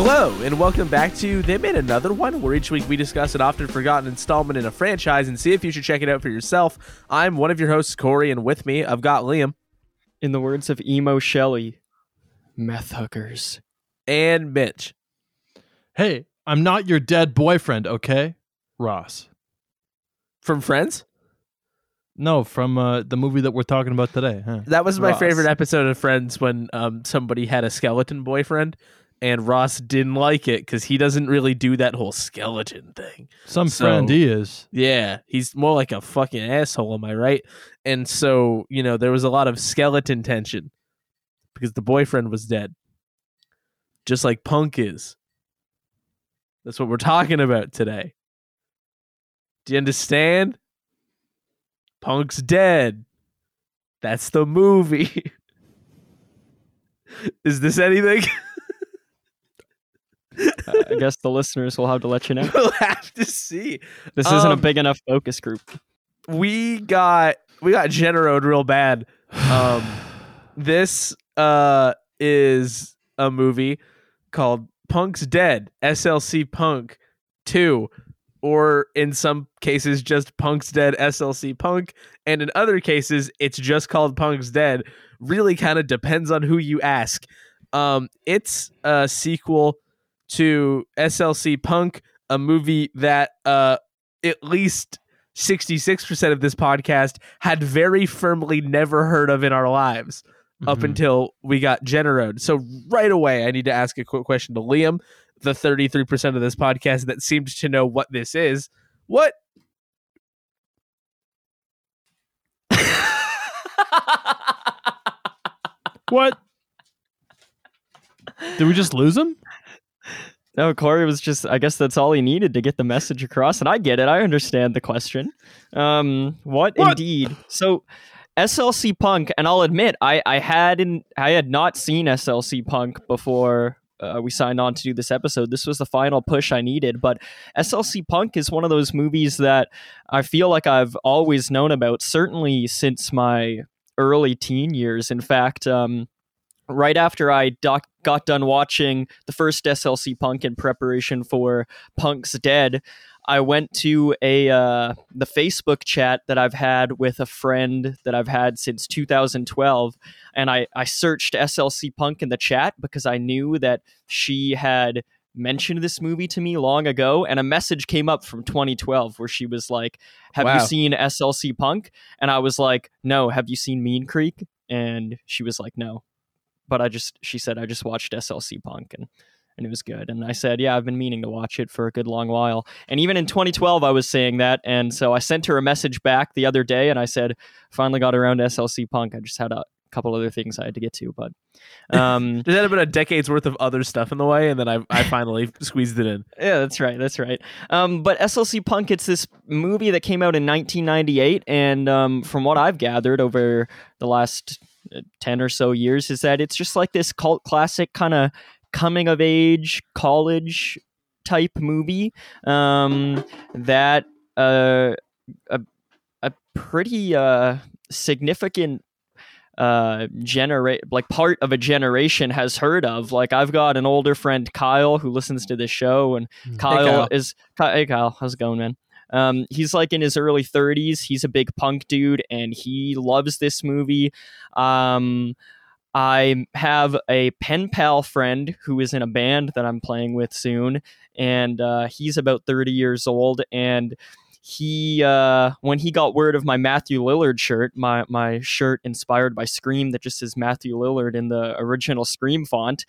Hello, and welcome back to They Made Another One, where each week we discuss an often forgotten installment in a franchise and see if you should check it out for yourself. I'm one of your hosts, Corey, and with me, I've got Liam In the words of Emo Shelley, meth hookers. and Mitch. Hey, I'm not your dead boyfriend, okay? Ross. From Friends? No, from uh, the movie that we're talking about today. Huh? That was my Ross. favorite episode of Friends when um, somebody had a skeleton boyfriend, and Ross didn't like it because he doesn't really do that whole skeleton thing. Some So- friend he is. Yeah, he's more like a fucking asshole, am I right? And so, you know, there was a lot of skeleton tension because the boyfriend was dead. Just like Punk is. That's what we're talking about today. Do you understand? Punk's dead. That's the movie. is this anything? I guess the listeners will have to let you know. we'll have to see. This isn't a Um, big enough focus group. we got we got generoed real bad. Um, this uh is a movie called Punk's Dead, SLC Punk 2, or in some cases just Punk's Dead SLC Punk, and in other cases it's just called Punk's Dead. Really kind of depends on who you ask. Um, it's a sequel to SLC Punk, a movie that uh at least 66% of this podcast had very firmly never heard of in our lives up Mhm. until we got Generode. So right away, I need to ask a quick question to Liam, the 33% of this podcast that seemed to know what this is. What? What? Did we just lose him? No, Corey was just, I guess that's all he needed to get the message across. And I get it. I understand the question. Um, what, What? indeed? So, SLC Punk, and I'll admit, I, I hadn't, I had not seen SLC Punk before uh, we signed on to do this episode. This was the final push I needed. But SLC Punk is one of those movies that I feel like I've always known about, certainly since my early teen years. In fact, um, right after I doc- got done watching the first SLC Punk in preparation for Punk's Dead, I went to a uh, the Facebook chat that I've had with a friend that I've had since 2012, and I I searched SLC Punk in the chat because I knew that she had mentioned this movie to me long ago and a message came up from 2012 where she was like have Wow. you seen SLC Punk? And I was like no have you seen Mean Creek? And she was like no but I just she said I just watched SLC Punk and and it was good and I said yeah I've been meaning to watch it for a good long while and even in 2012 I was saying that and so I sent her a message back the other day and I said finally got around to SLC Punk I just had a couple other things I had to get to but um There's had about a decade's worth of other stuff in the way, and then I, I finally squeezed it in. Yeah, that's right. That's right. Um, but SLC Punk, it's this movie that came out in 1998, and um, from what I've gathered over the last 10 or so years, is that it's just like this cult classic kind of coming of age college type movie um, that uh, a, a pretty uh, significant uh generate like part of a generation has heard of. Like i've got an older friend kyle who listens to this show and kyle, Kyle. is hey kyle how's it going man um he's like in his early 30s he's a big punk dude and he loves this movie um I have a pen pal friend who is in a band that I'm playing with soon, and uh, he's about 30 years old. And he, uh, when he got word of my Matthew Lillard shirt, my my shirt inspired by Scream that just says Matthew Lillard in the original Scream font,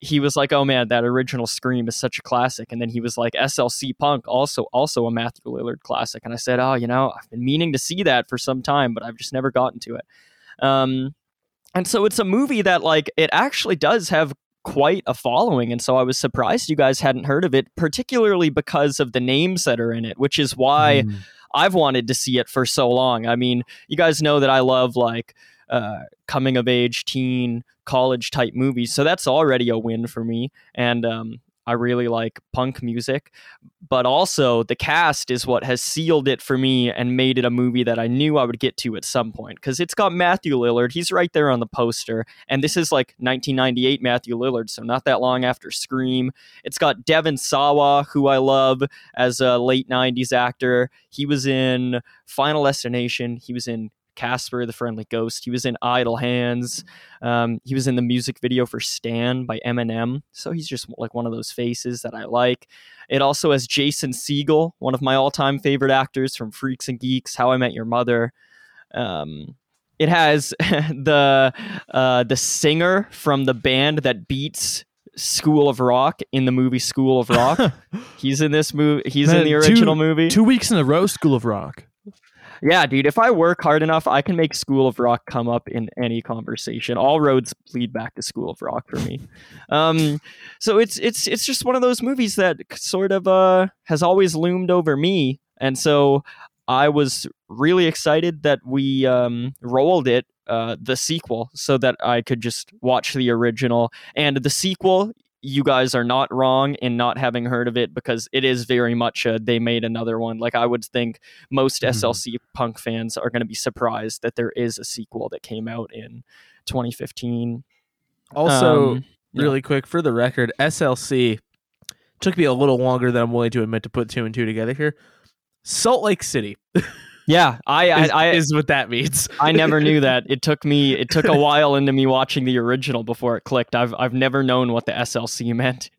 he was like, "Oh man, that original Scream is such a classic." And then he was like, "SLC Punk, also also a Matthew Lillard classic." And I said, "Oh, you know, I've been meaning to see that for some time, but I've just never gotten to it." Um, and so it's a movie that like it actually does have quite a following and so i was surprised you guys hadn't heard of it particularly because of the names that are in it which is why Mm. i've wanted to see it for so long i mean you guys know that i love like uh, coming of age teen college type movies so that's already a win for me and um, I really like punk music, but also the cast is what has sealed it for me and made it a movie that I knew I would get to at some point because it's got Matthew Lillard. He's right there on the poster, and this is like 1998 Matthew Lillard, so not that long after Scream. It's got Devon Sawa, who I love as a late 90s actor. He was in Final Destination. He was in Casper the Friendly Ghost. He was in Idle Hands. Um, he was in the music video for Stan by Eminem. So he's just like one of those faces that I like. It also has Jason Segel, one of my all time favorite actors from Freaks and Geeks, How I Met Your Mother. Um, it has the uh, the singer from the band that beats School of Rock in the movie School of Rock. he's in this movie. He's Man, in the two- original movie. Two weeks in a row, School of Rock. Yeah, dude, if I work hard enough, I can make School of Rock come up in any conversation. All roads lead back to School of Rock for me. Um, so it's it's it's just one of those movies that sort of uh, has always loomed over me, and so I was really excited that we um, rolled it, uh, the sequel, so that I could just watch the original and the sequel. You guys are not wrong in not having heard of it because it is very much a they made another one. Like I would think most Mhm. SLC punk fans are going to be surprised that there is a sequel that came out in 2015. Also, Um, yeah. really quick for the record, SLC took me a little longer than I'm willing to admit to put two and two together here. Salt Lake City yeah, I is, I, I, is what that means. I never knew that. It took me it took a while into me watching the original before it clicked. I've I've never known what the SLC meant.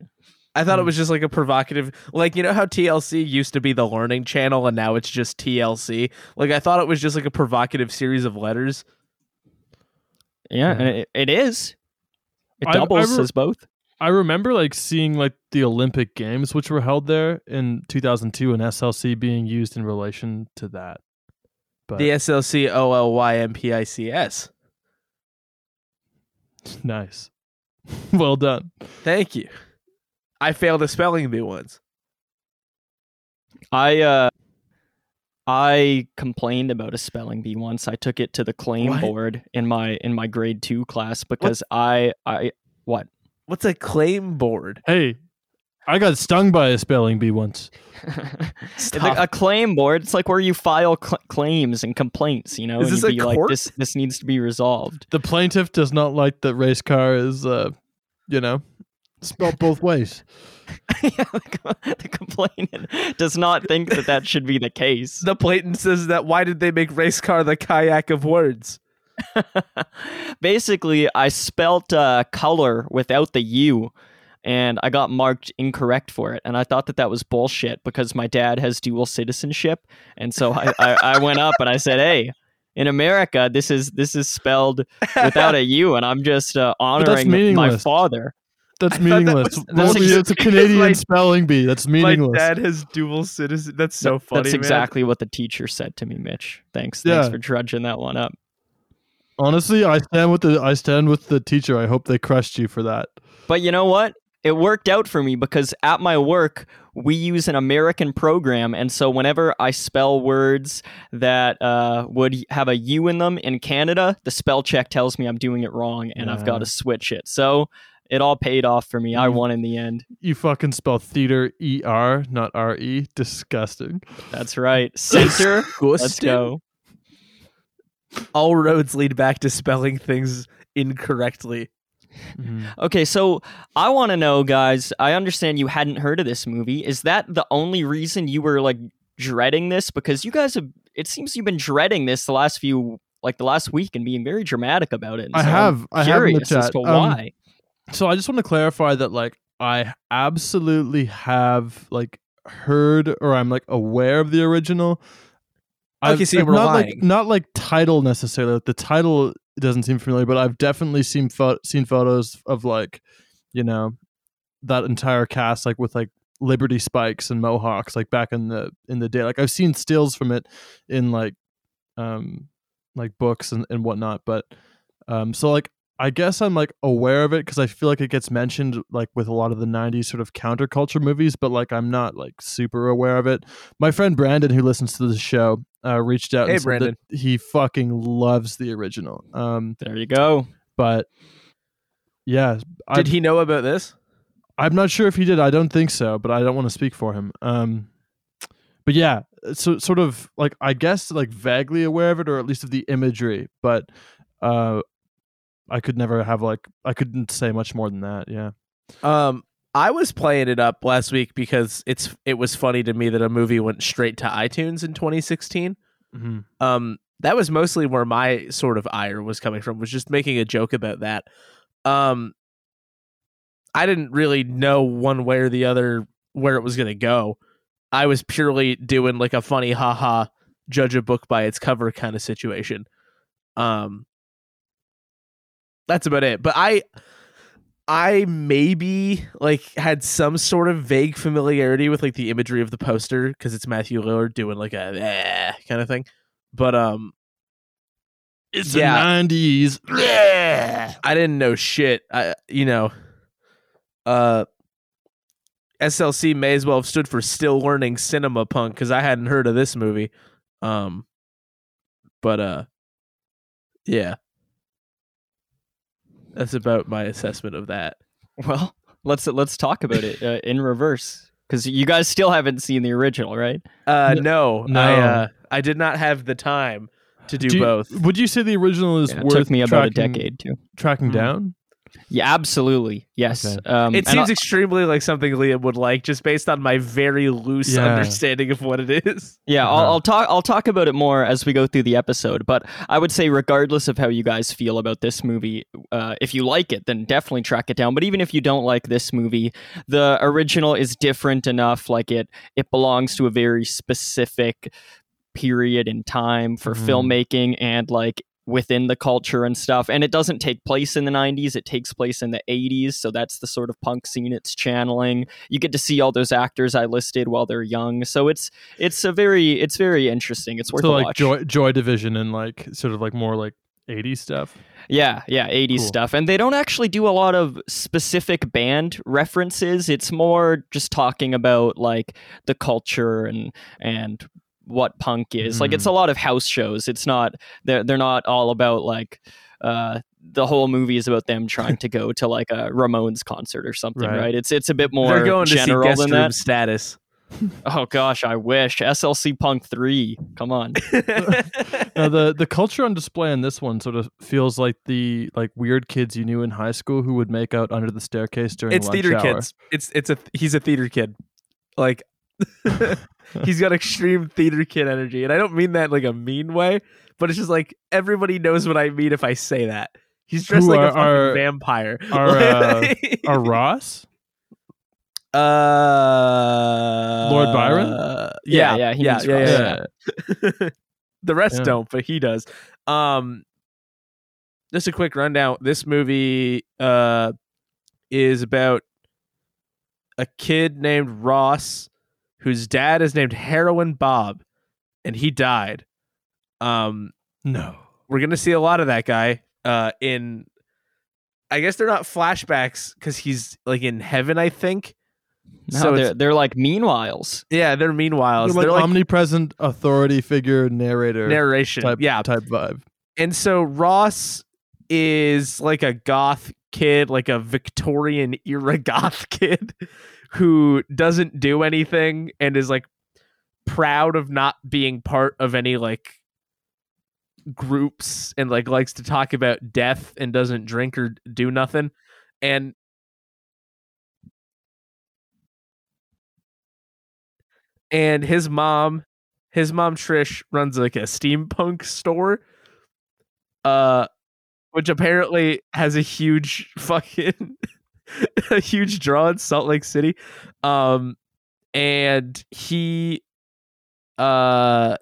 I thought it Hmm. was just like a provocative, like you know how TLC used to be the learning channel and now it's just TLC. Like I thought it was just like a provocative series of letters. Yeah, Yeah. and it, it is. It I- I doubles re- as both. I remember like seeing like the Olympic Games, which were held there in 2002, and SLC being used in relation to that. But The SLC O L Y M P I C S. nice, well done. Thank you. I failed a spelling bee once. I uh I complained about a spelling bee once. I took it to the claim What? board in my in my grade 2 class because I I what? What's a claim board? Hey, I got stung by a spelling bee once. Stop. The- a claim board. It's like where you file cl- claims and complaints. You know, Is and this you'd a be like, this this needs to be resolved. The plaintiff does not like that race car is, uh, you know, spelled both ways. yeah, the, the complainant does not think that that should be the case. the plaintiff says that why did they make race car the kayak of words? Basically, I spelt uh, color without the U, and I got marked incorrect for it. And I thought that that was bullshit because my dad has dual citizenship, and so I, I, I went up and I said, "Hey." In America, this is this is spelled without a U, and I'm just uh, honoring my father. That's I thought that meaningless. was- that's Well, ex- it's a Canadian my- spelling bee. That's My meaningless. dad has dual citizen. That's so That- funny. That's man. exactly what the teacher said to me, Mitch. Thanks, thanks Yeah. for trudging that one up. Honestly, I stand with the I stand with the teacher. I hope they crushed you for that. But you know what? It worked out for me because at my work, we use an American program. And so whenever I spell words that uh, would have a U in them in Canada, the spell check tells me I'm doing it wrong and I've got to switch it. So it all paid off for me. I won in the end. You fucking spell theater E R, not R E. Disgusting. That's right. Center. Let's go. All roads lead back to spelling things incorrectly. Okay, so I want to know, guys. I understand you hadn't heard of this movie. Is that the only reason you were like dreading this? Because you guys have. It seems you've been dreading this the last few, like the last week, and being very dramatic about it. And I so I'm have- I have in the curious as chat. to Um, why. So I just want to clarify that like I absolutely have like heard or I'm like aware of the original. Okay, I've- so you were not like not like title necessarily. Like, the title doesn't seem familiar, but I've definitely seen pho- seen photos of like, you know, that entire cast like with like Liberty spikes and mohawks like back in the in the day. Like I've seen stills from it in like um like books and, and whatnot. But um so like I guess I'm like aware of it because I feel like it gets mentioned like with a lot of the 90s sort of counterculture movies, but like I'm not like super aware of it. My friend Brandon, who listens to the show, uh, reached out Hey, and said Brandon. that he fucking loves the original. Um, There you go. but yeah, Did he know about this? I'm not sure if he did. I don't think so, but I don't want to speak for him. Um, but yeah, so sort of like I guess like vaguely aware of it, or at least of the imagery. But uh, I could never have like I couldn't say much more than that. Yeah. Um, I was playing it up last week because it's it was funny to me that a movie went straight to iTunes in 2016. Mm-hmm. Um, that was mostly where my sort of ire was coming from. Was just making a joke about that. Um, I didn't really know one way or the other where it was going to go. I was purely doing like a funny haha judge a book by its cover kind of situation. Um, that's about it. But I I maybe like had some sort of vague familiarity with like the imagery of the poster because it's Matthew Lillard doing like a eh, kind of thing. But um, It's Yeah. the 90s. Yeah. I didn't know shit. I you know, uh, SLC may as well have stood for Still Learning Cinema Punk because I hadn't heard of this movie. Um, but uh, yeah, that's about my assessment of that. Well, let's let's talk about it uh, in reverse because you guys still haven't seen the original, right? Uh, no, no. I uh, I did not have the time to do, Do you- both. Would you say the original is Yeah, worth took me about tracking, a decade to tracking Mhm. down? Yeah, absolutely. Yes. Okay. Um, It seems I- extremely like something Liam would like, just based on my very loose Yeah. understanding of what it is. Yeah, Uh-huh. I'll, I'll talk. I'll talk about it more as we go through the episode. But I would say, regardless of how you guys feel about this movie, uh, if you like it, then definitely track it down. But even if you don't like this movie, the original is different enough. Like it, it belongs to a very specific period in time for Mhm. filmmaking and like within the culture and stuff. And it doesn't take place in the 90s, it takes place in the 80s. So that's the sort of punk scene it's channeling. You get to see all those actors I listed while they're young. So it's it's a very it's very interesting. It's worth So like watch. Joy Joy Division and like sort of like more like 80s stuff. Yeah, yeah, 80s Cool. stuff. And they don't actually do a lot of specific band references. It's more just talking about like the culture and and what punk is. Like Mhm. it's a lot of house shows. It's not they're they're not all about like uh the whole movie is about them trying to go to like a Ramones concert or something, Right. right? It's it's a bit more They're going to see general guest than room that. status. Oh gosh, I wish SLC Punk 3. Come on. Now the the culture on display in this one sort of feels like the like weird kids you knew in high school who would make out under the staircase during the city. it's lunch theater hour. kids. It's it's a he's a theater kid. Like he's got extreme theater kid energy, and I don't mean that in like a mean way, but it's just like everybody knows what I mean if I say that. He's dressed Who like are- a fucking are- vampire. are, uh, Are Ross? uh, Lord Byron? Yeah, Yeah, yeah, he yeah, yeah, yeah, yeah. the rest Yeah. don't, but he does. Um, just a quick rundown. This movie uh is about a kid named Ross whose dad is named Heroin Bob, and he died. Um, No. we're gonna see a lot of that guy uh in I guess they're not flashbacks because he's like in heaven, I think. No, So they're they're like meanwhiles. Yeah, they're meanwhile. They're They're like, like, omnipresent authority figure narrator narration. type yeah. type vibe. And so Ross is like a goth kid, like a Victorian era goth kid who doesn't do anything and is like proud of not being part of any like groups and like likes to talk about death and doesn't drink or do nothing. And and his mom his mom Trish runs like a steampunk store uh which apparently has a huge fucking a huge draw in Salt Lake City. Um and he uh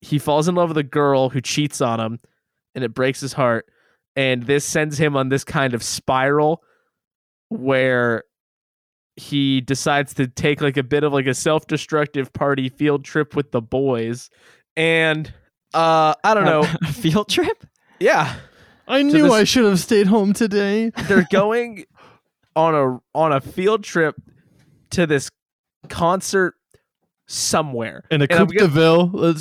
he falls in love with a girl who cheats on him and it breaks his heart. And this sends him on this kind of spiral where he decides to take like a bit of like a self-destructive party field trip with the boys. And uh i don't know. field trip. yeah. I knew this- I should have stayed home today. they're going on a on a field trip to this concert somewhere In a And Coupe de Ville.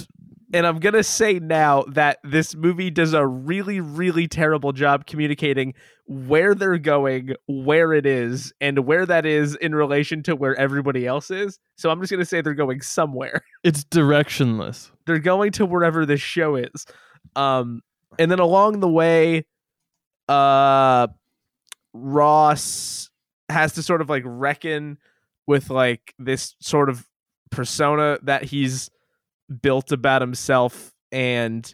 And I'm gonna say now that this movie does a really, really terrible job communicating where they're going, where it is, and where that is in relation to where everybody else is. So I'm just gonna say they're going somewhere. It's directionless. They're going to wherever this show is. Um, and then along the way, uh, Ross has to sort of like reckon with like this sort of persona that he's built about himself and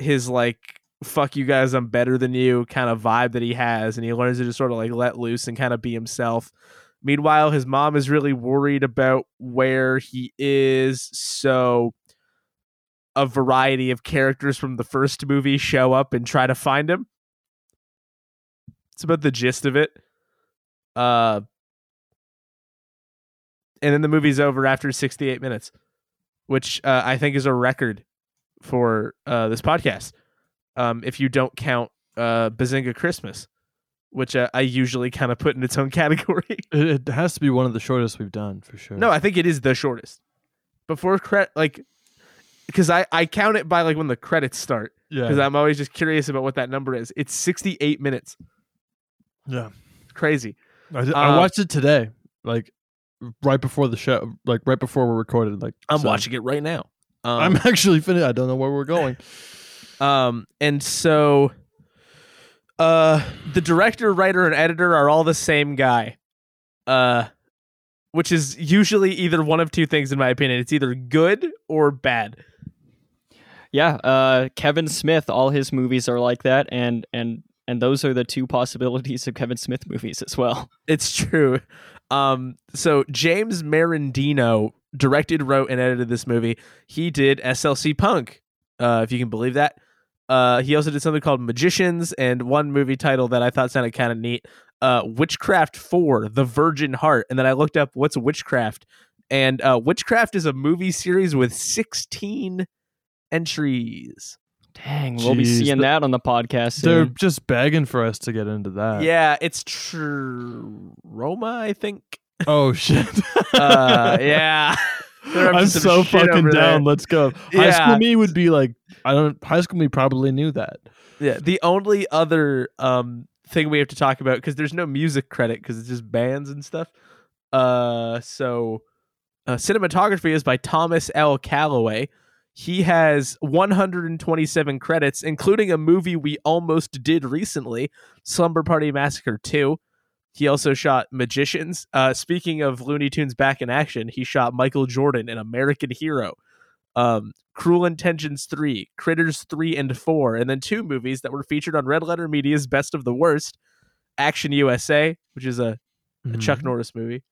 his like fuck you guys i'm better than you kind of vibe that he has and he learns to just sort of like let loose and kind of be himself. Meanwhile his mom is really worried about where he is so a variety of characters from the first movie show up and try to find him it's about the gist of it uh and then the movie's over after 68 minutes which uh, I think is a record for uh, this podcast. Um, if you don't count uh, Bazinga Christmas, which uh, I usually kind of put in its own category. It, it has to be one of the shortest we've done for sure. no, I think it is the shortest. Before credit, like, because I I count it by like when the credits start. yeah, Because I'm always just curious about what that number is. It's 68 minutes. Yeah. It's crazy. I, did- I Uh, watched it today, like right before the show, like right before we recorded. Like I'm so- watching it right now. Um, I'm actually finished. I don't know where we're going. Um, and so, uh, the director, writer, and editor are all the same guy. Uh, which is usually either one of two things, in my opinion. It's either good or bad. Yeah, uh, Kevin Smith. All his movies are like that, and and and those are the two possibilities of Kevin Smith movies as well. It's true. Um, so James Merendino directed, wrote, and edited this movie. He did SLC Punk, uh, if you can believe that. Uh, he also did something called Magicians and one movie title that I thought sounded kind of neat. Uh, Witchcraft 4, The Virgin Heart. And then I looked up what's Witchcraft. And uh, Witchcraft is a movie series with 16 entries. Dang, we'll be Jeez, seeing the- that on the podcast They're soon. just begging for us to get into that. yeah, it's true. Roma, I think. Oh shit. Uh, yeah. They're up I'm some so shit fucking over there. down. Let's go. High Yeah. school me would be like, I don't. High school me probably knew that. Yeah, the only other um thing we have to talk about because there's no music credit because it's just bands and stuff. Uh, so uh, cinematography is by Thomas L. Callaway. He has 127 credits, including a movie we almost did recently, Slumber Party Massacre 2. He also shot Magicians. Uh, speaking of Looney Tunes back in action, he shot Michael Jordan in American Hero, um, Cruel Intentions 3, Critters 3 and 4, and then two movies that were featured on Red Letter Media's Best of the Worst Action USA, which is a, a Chuck Norris movie,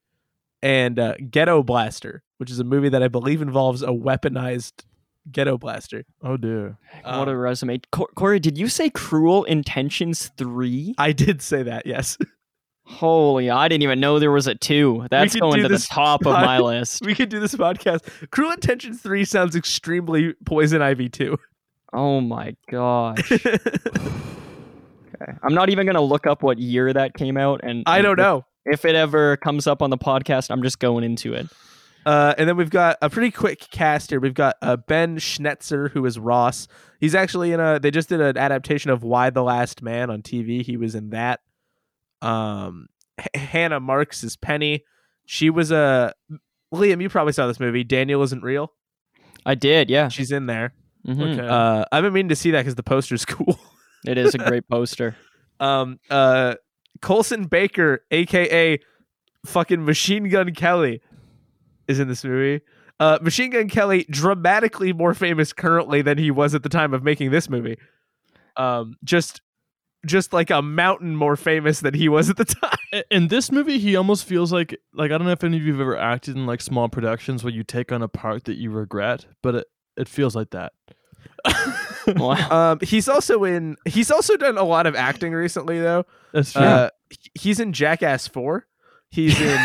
and uh, Ghetto Blaster, which is a movie that I believe involves a weaponized ghetto blaster. Oh dear. what a Um, resume. Cor- Corey, did you say Cruel Intentions 3? I did say that, yes. Holy, I didn't even know there was a 2. That's going to the this top of my list. we could do this podcast. Cruel Intentions 3 sounds extremely Poison Ivy 2. Oh my gosh. Okay. I'm not even going to look up what year that came out and I don't know. If it ever comes up on the podcast, I'm just going into it. Uh, and then we've got a pretty quick cast here. We've got uh, Ben Schnetzer, who is Ross. He's actually in a. They just did an adaptation of Y: The Last Man on TV. He was in that. Um, H- Hannah Marks is Penny. She was a. Liam, you probably saw this movie. Daniel isn't real. I did, yeah. She's in there. Mhm. Okay. Uh, I've been meaning to see that because the poster's cool. It is a great poster. um, uh, Colson Baker, aka fucking Machine Gun Kelly, is in this movie. Uh, Machine Gun Kelly, dramatically more famous currently than he was at the time of making this movie. Um, just, just like a mountain more famous than he was at the time. In this movie, he almost feels like like I don't know if any of you have ever acted in like small productions where you take on a part that you regret, but it it feels like that. Wow. Um, he's also in. He's also done a lot of acting recently, though. That's true. Uh, he's in Jackass Four. He's in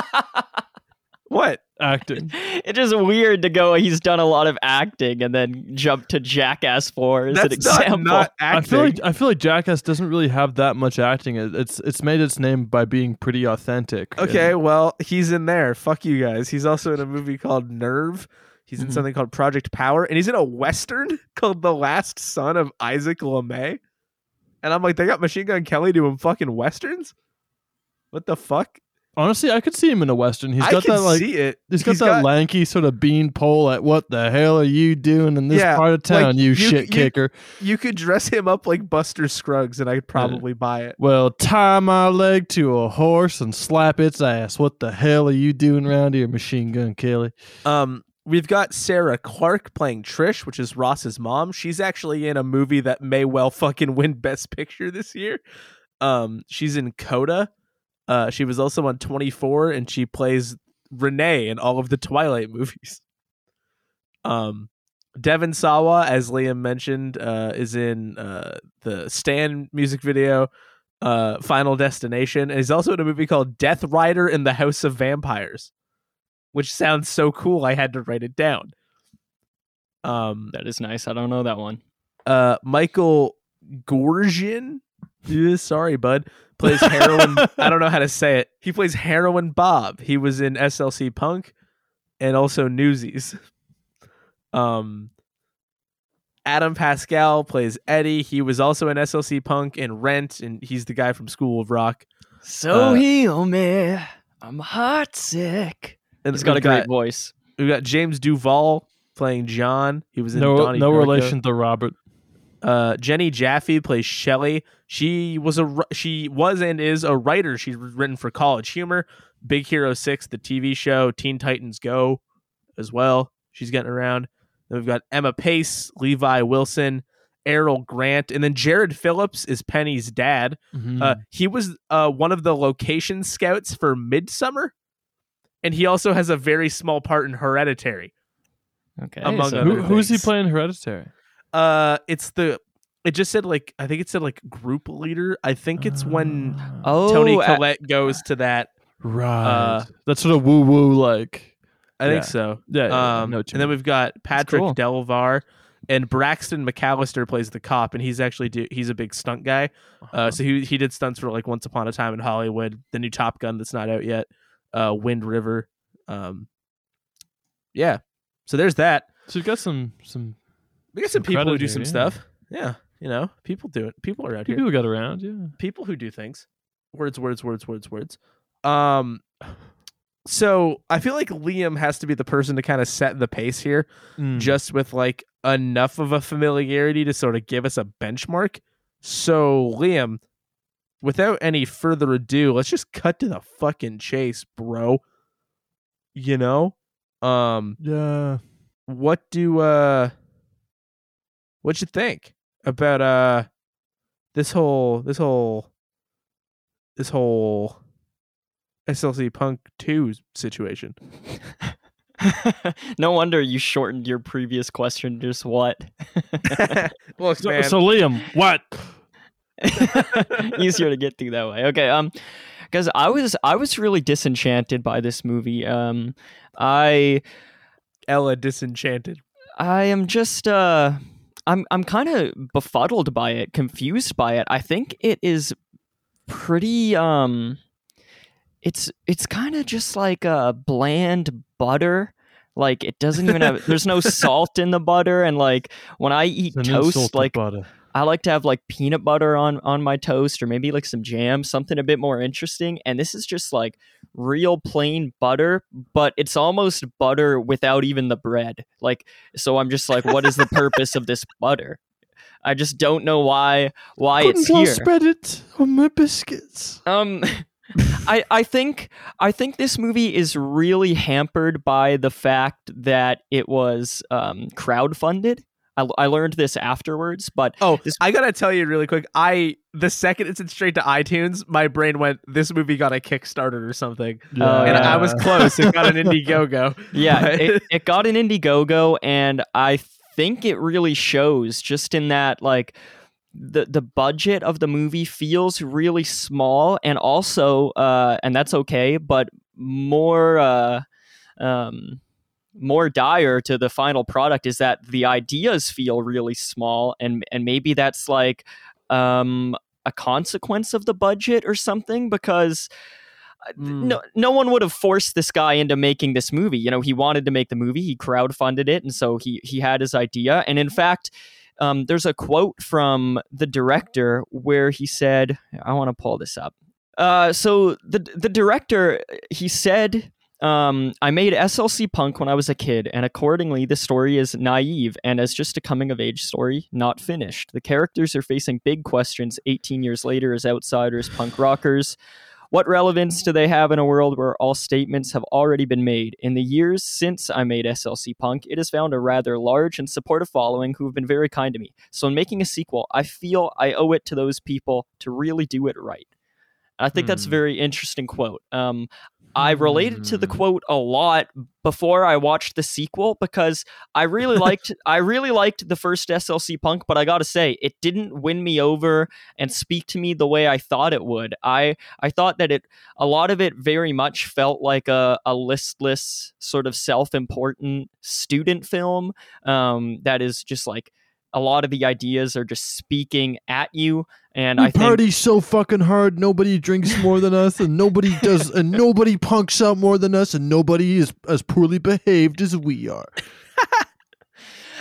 what? Acting. It's just weird to go. He's done a lot of acting and then jump to Jackass Four as an That's not, example. not I acting. feel like I feel like Jackass doesn't really have that much acting. It- It's it's made its name by being pretty authentic. Okay, And well, he's in there. Fuck you guys. He's also in a movie called Nerve. He's in Mhm. something called Project Power, and he's in a western called The Last Son of Isaac LeMay. And I'm like, they got Machine Gun Kelly doing fucking westerns. What the fuck? Honestly, I could see him in a western. He's I got that like he's got that lanky sort of bean pole. Like, what the hell are you doing in this Yeah, part of like, town, you, you- shit you- kicker? You could dress him up like Buster Scruggs, and I'd probably buy it. Well, tie my leg to a horse and slap its ass. What the hell are you doing around here, Machine Gun Kelly? Um, we've got Sarah Clarke playing Trish, which is Ross's mom. She's actually in a movie that may well fucking win Best Picture this year. Um, she's in Coda. Uh, she was also on 24, and she plays Renee in all of the Twilight movies. Um, Devon Sawa, as Liam mentioned, uh, is in uh, the Stan music video, uh, Final Destination, and he's also in a movie called Death Rider in the House of Vampires which sounds so cool I had to write it down. Um That is nice. I don't know that one. uh Michael Goorjian, yeah, sorry bud, plays heroin I don't know how to say it. He plays heroin Bob. He was in SLC Punk and also Newsies. Um Adam Pascal plays Eddie. He was also in SLC Punk and Rent and he's the guy from School of Rock. So Uh, heal me. I'm heart sick. And He's got a we've great voice. We've got James Duval playing John. He was in No, Donnie no Darko. relation to Robert. Uh, Jenny Jaffe plays Shelley. She was a she was and is a writer. She's written for College Humor, Big Hero Six, the TV show, Teen Titans Go, as well. She's getting around. Then we've got Emma Pace, Levi Wilson, Errol Grant, and then Jared Phillips is Penny's dad. Mhm. Uh, he was uh, one of the location scouts for Midsummer, and he also has a very small part in Hereditary. Okay. among so- other Who, who's he things. playing Hereditary? Uh, it's the. It just said like I think it said like group leader. I think it's when. Oh, Toni uh, Collette goes to that. right. uh, That's sort of woo woo like. I Yeah. think so. Yeah, yeah, I Um, know and then we've got Patrick cool. Delvar and Braxton McAllister plays the cop, and he's actually do, he's a big stunt guy. Uh, so he he did stunts for like Once Upon a Time in Hollywood, the new Top Gun that's not out yet, uh, Wind River. Um, yeah. So there's that. so we've got some some We got some, Some people who do here, some yeah. stuff. Yeah, you know, people do it. People are out here. people got around. Yeah. people who do things. Words, words, words, words, words. Um so I feel like Liam has to be the person to kind of set the pace here, Mm. just with like enough of a familiarity to sort of give us a benchmark. So Liam, without any further ado, let's just cut to the fucking chase, bro. You know? Um yeah. what do uh what you think about uh this whole this whole this whole SLC Punk 2 situation. no wonder you shortened your previous question. to Just what? Look, So, man. so Liam, what? Easier to get through that way. Okay. Um, because I was I was really disenchanted by this movie. Um, I Ella disenchanted. I am just uh I'm I'm kind of befuddled by it, confused by it. I think it is pretty um it's it's kind of just like a bland butter. Like it doesn't even have there's no salt in the butter and like when I eat It's toast like butter. I like to have like peanut butter on on my toast or maybe like some jam, something a bit more interesting. And this is just like real plain butter, but it's almost butter without even the bread. Like so I'm just like what is the purpose of this butter? I just don't know why why it's Couldn't I here. spread it on my biscuits? Um, I I think I think this movie is really hampered by the fact that it was um, crowdfunded. I, I learned this afterwards, but Oh, This- I gotta tell you really quick. I the second it sent straight to iTunes, my brain went, "This movie got a Kickstarter or something," Oh, and. I was close. It got an Indiegogo. yeah, But- it, it got an Indiegogo, and I think it really shows just in that like the the budget of the movie feels really small, and also uh, and that's okay, but more uh, um, more dire to the final product is that the ideas feel really small, and and maybe that's like um, a consequence of the budget or something because. Mm. no no one would have forced this guy into making this movie. You know, he wanted to make the movie. He crowdfunded it, and so he he had his idea. And in fact, um, there's a quote from the director where he said, "I want to pull this up." Uh, so the the director he said. Um, I made SLC Punk when I was a kid, and accordingly, the story is naive and as just a coming of age story, not finished. The characters are facing big questions 18 years later as outsiders, punk rockers. What relevance do they have in a world where all statements have already been made? In the years since I made SLC Punk, it has found a rather large and supportive following who have been very kind to me. So, in making a sequel, I feel I owe it to those people to really do it right. I think that's a Hmm. very interesting quote. Um, I related to the Hmm. quote a lot before I watched the sequel because I really liked I really liked the first SLC Punk, but I got to say it didn't win me over and speak to me the way I thought it would. I I thought that it a lot of it very much felt like a, a listless sort of self-important student film um, that is just like a lot of the ideas are just speaking at you and we I think party so fucking hard. Nobody drinks more than us, and nobody does, and nobody punks out more than us, and nobody is as poorly behaved as we are.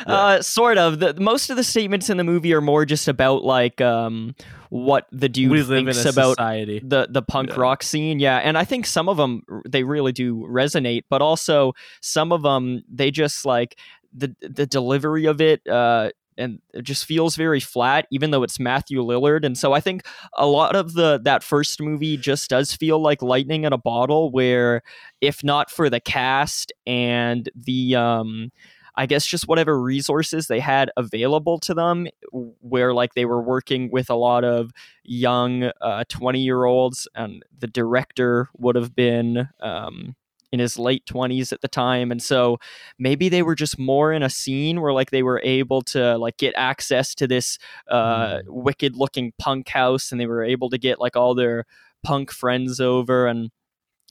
Uh, sort of. The, most of the statements in the movie are more just about like um, what the dude we live in a thinks about society. the the punk Yeah. rock scene. Yeah, and I think some of them they really do resonate, but also some of them they just like the the delivery of it. Uh, and it just feels very flat, even though it's Matthew Lillard. And so I think a lot of the that first movie just does feel like lightning in a bottle. Where if not for the cast and the um, I guess just whatever resources they had available to them, where like they were working with a lot of young 20 year olds, and the director would have been um, in his late 20s at the time. And so maybe they were just more in a scene where like they were able to like get access to this uh, wicked looking punk house and they were able to get like all their punk friends over and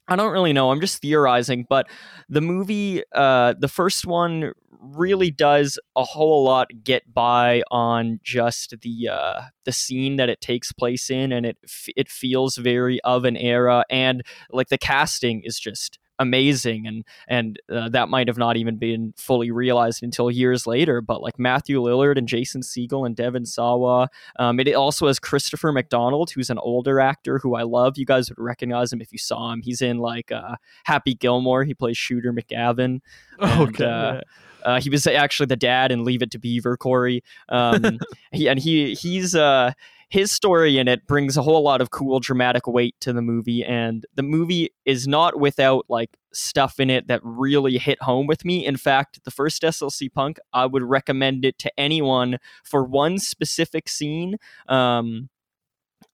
I don't really know. I'm just theorizing, but the movie, uh, the first one, really does a whole lot get by on just the uh, the scene that it takes place in, and it it feels very of an era, and like the casting is just amazing and and uh, that might have not even been fully realized until years later but like Matthew Lillard and Jason Segel and Devon Sawa um, it also has Christopher McDonald who's an older actor who I love you guys would recognize him if you saw him he's in like uh, Happy Gilmore he plays Shooter McGavin and, Okay. uh, uh, he was actually the dad in Leave It to Beaver, Corey. Um, he, and he he's uh, his story in it brings a whole lot of cool dramatic weight to the movie, and the movie is not without like stuff in it that really hit home with me. In fact, the first SLC Punk, I would recommend it to anyone for one specific scene. Um,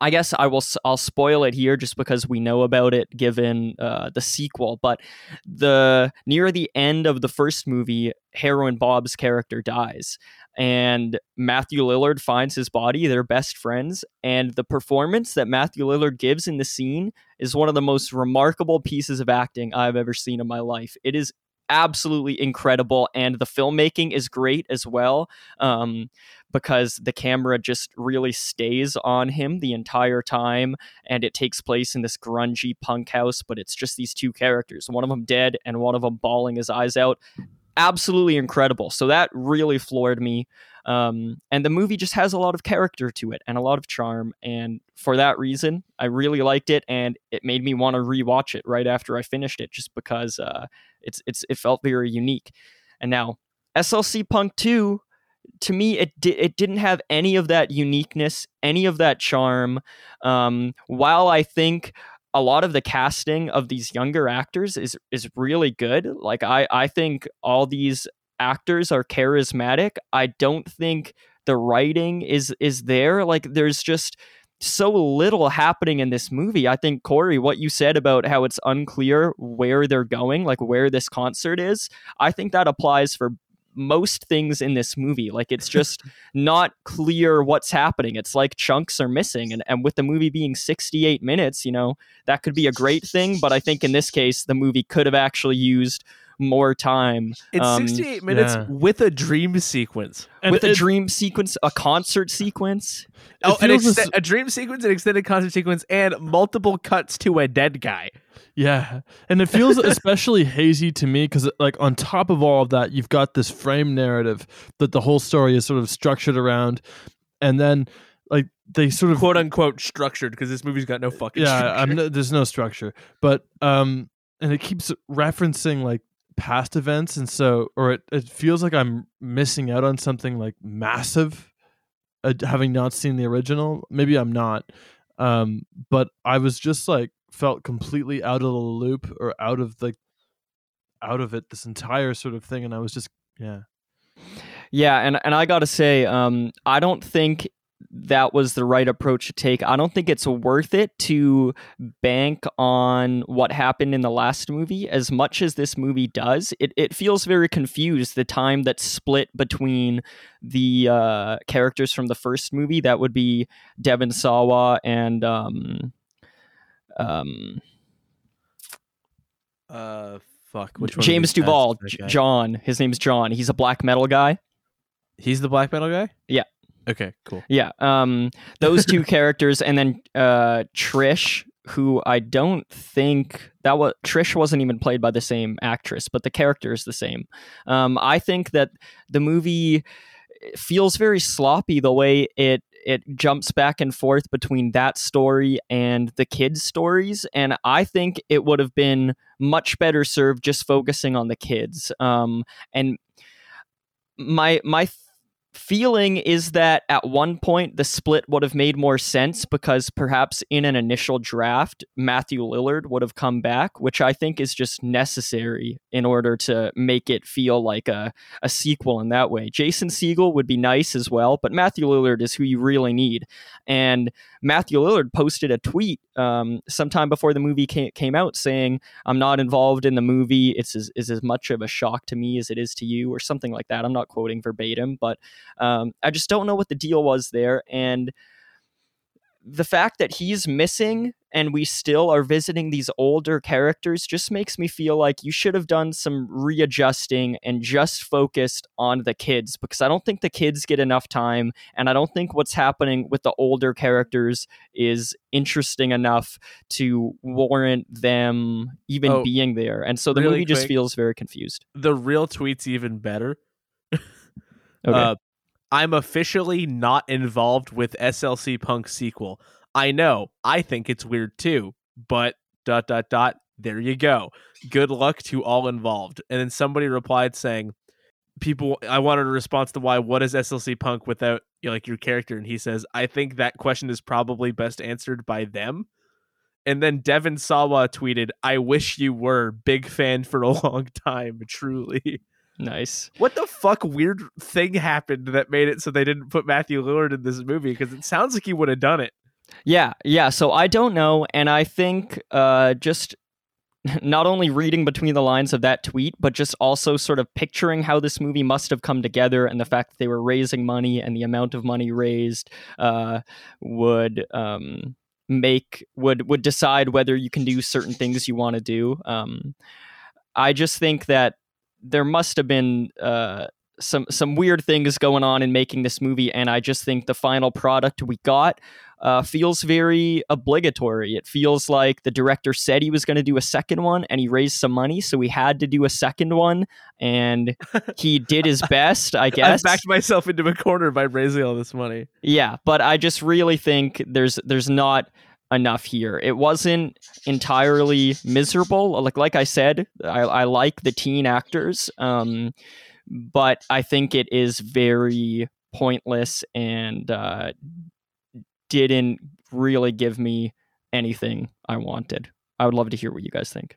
I guess I will. I'll spoil it here just because we know about it, given uh, the sequel. But the near the end of the first movie, Heroin Bob's character dies, and Matthew Lillard finds his body. They're best friends, and the performance that Matthew Lillard gives in the scene is one of the most remarkable pieces of acting I've ever seen in my life. It is absolutely incredible, and the filmmaking is great as well. Um, because the camera just really stays on him the entire time and it takes place in this grungy punk house but it's just these two characters one of them dead and one of them bawling his eyes out. Absolutely incredible. So that really floored me um, and the movie just has a lot of character to it and a lot of charm and for that reason i really liked it and it made me want to rewatch it right after i finished it just because uh, it's it's it felt very unique. And now slc punk 2 to me it di- it didn't have any of that uniqueness any of that charm. Um, while i think a lot of the casting of these younger actors is is really good like i i think all these actors are charismatic. I don't think the writing is is there. Like there's just so little happening in this movie. I think Corey, what you said about how it's unclear where they're going, like where this concert is, I think that applies for most things in this movie. Like it's just not clear what's happening. It's like chunks are missing. And and with the movie being 68 minutes, you know, that could be a great thing. But I think in this case, the movie could have actually used more time It's um, 68 minutes yeah. with a dream sequence. And with a dream sequence, a concert sequence. Oh, an feels a dream sequence, an extended concert sequence, and multiple cuts to a dead guy. Yeah, and it feels especially hazy to me because, like, on top of all of that, you've got this frame narrative that the whole story is sort of structured around, and then like they sort of quote unquote structured because this movie's got no fucking yeah, no, there's no structure, but um, and it keeps referencing like past events, and so or it it feels like I'm missing out on something like massive, uh, having not seen the original. Maybe I'm not, um, but I was just like felt completely out of the loop or out of the out of it this entire sort of thing and i was just yeah Yeah, and and I gotta say, um, I don't think that was the right approach to take. I don't think it's worth it to bank on what happened in the last movie as much as this movie does. It it feels very confused. The time that's split between the uh, characters from the first movie, that would be Devon Sawa and um, um, uh, fuck. Which one James Duval, J- John. His name's John. He's a black metal guy. He's the black metal guy. Yeah. Okay. Cool. Yeah, um, those two characters, and then uh, Trish, who I don't think that was Trish wasn't even played by the same actress, but the character is the same. Um, I think that the movie feels very sloppy the way it it jumps back and forth between that story and the kids' stories, and I think it would have been much better served just focusing on the kids. Um, and my my feeling is that at one point the split would have made more sense because perhaps in an initial draft Matthew Lillard would have come back, which I think is just necessary in order to make it feel like a, a sequel in that way. Jason Segel would be nice as well, but Matthew Lillard is who you really need. And Matthew Lillard posted a tweet um, sometime before the movie came, came out saying, I'm not involved in the movie. It's as, is as much of a shock to me as it is to you, or something like that. I'm not quoting verbatim, but um, I just don't know what the deal was there. And the fact that he's missing and we still are visiting these older characters just makes me feel like you should have done some readjusting and just focused on the kids because I don't think the kids get enough time and I don't think what's happening with the older characters is interesting enough to warrant them even Oh, being there. And so the really movie just quick. feels very confused. The real tweet's even better. Okay. Uh, I'm officially not involved with SLC Punk sequel. I know. I think it's weird too, but dot dot dot. There you go. Good luck to all involved. And then somebody replied saying, "People, I wanted a response to why. What is SLC Punk without you know, like your character?" And he says, "I think that question is probably best answered by them." And then Devon Sawa tweeted, "I wish you were big fan for a long time, truly." nice. What the fuck weird thing happened that made it so they didn't put Matthew Lillard in this movie? Because it sounds like he would have done it. Yeah, yeah. So I don't know, and I think uh, just not only reading between the lines of that tweet, but just also sort of picturing how this movie must have come together, and the fact that they were raising money and the amount of money raised uh, would um, make would would decide whether you can do certain things you want to do. Um, I just think that there must have been uh, some some weird things going on in making this movie, and I just think the final product we got uh, feels very obligatory. It feels like the director said he was going to do a second one, and he raised some money, so we had to do a second one, and he did his best, I guess. I've backed myself into a corner by raising all this money. Yeah, but I just really think there's there's not enough here. It wasn't entirely miserable. Like like I said, I, I like the teen actors, um, but I think it is very pointless and uh, didn't really give me anything I wanted. I would love to hear what you guys think.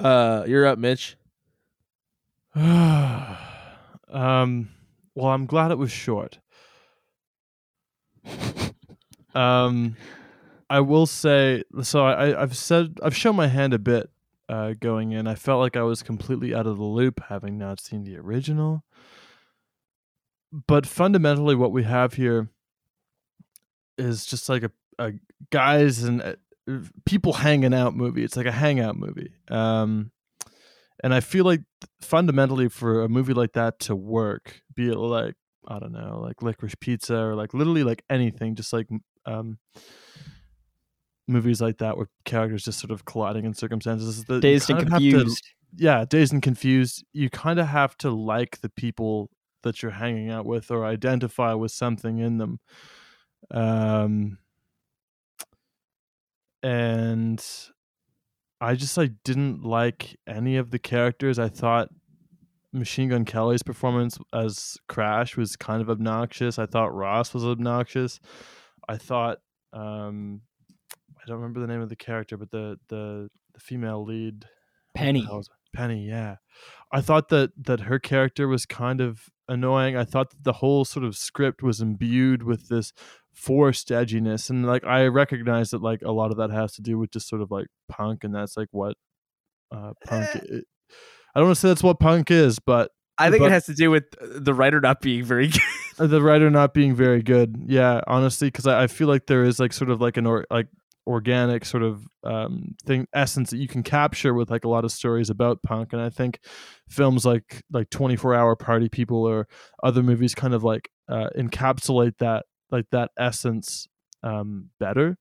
Uh, you're up, Mitch. um, well, I'm glad it was short. Um, I will say, so I, I've said I've shown my hand a bit uh, going in. I felt like I was completely out of the loop, having not seen the original. But fundamentally, what we have here is just like a, a guys and uh, people hanging out movie. It's like a hangout movie. Um, and I feel like fundamentally for a movie like that to work, be it like I don't know, like licorice pizza or like literally like anything, just like um movies like that where characters just sort of colliding in circumstances that Dazed and have to- confused. yeah, dazed and confused. You kind of have to like the people that you're hanging out with or identify with something in them. Um, and I just like didn't like any of the characters. I thought Machine Gun Kelly's performance as Crash was kind of obnoxious. I thought Ross was obnoxious. I thought um, I don't remember the name of the character, but the the the female lead Penny. the hell was it? Penny, yeah. I thought that that her character was kind of annoying. I thought that the whole sort of script was imbued with this forced edginess, and like I recognize that like a lot of that has to do with just sort of like punk, and that's like what uh, punk. Eh. i- I don't want to say that's what punk is, but I think But- it has to do with the writer not being very good. the writer not being very good. Yeah, honestly, because I, I feel like there is like sort of like an or like organic sort of um thing essence that you can capture with like a lot of stories about punk and i think films like like 24 hour party people or other movies kind of like uh encapsulate that like that essence um better.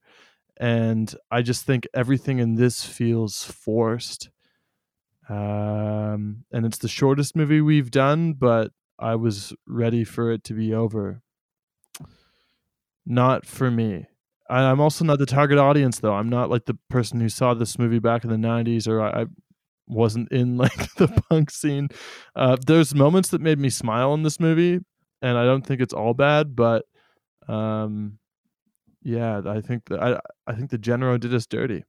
And i just think everything in this feels forced. Um and it's the shortest movie we've done but i was ready for it to be over. Not for me i'm also not the target audience though. I'm not like the person who saw this movie back in the 90s or i, I wasn't in like the punk scene. Uh there's moments that made me smile in this movie and i don't think it's all bad but um yeah i think that i i think the Genero did us dirty.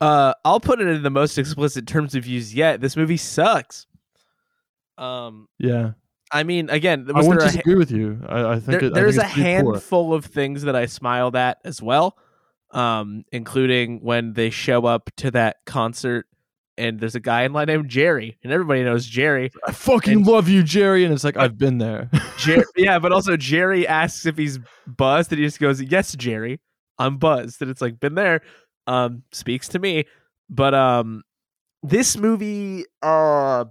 Uh, I'll put it in the most explicit terms of use yet. This movie sucks. Um, yeah I mean, again, i was won't there a, disagree with you i, I think there, it, I think there's a pretty poor. handful of things that I smiled at as well, um, including when they show up to that concert and there's a guy in line named Jerry, and everybody knows Jerry. i fucking and- love you jerry and it's like i've been there Jer- yeah, but also Jerry asks if he's buzzed, and he just goes, "Yes, Jerry, I'm buzzed." And it's like, been there. Um, speaks to me, but um, this movie, uh,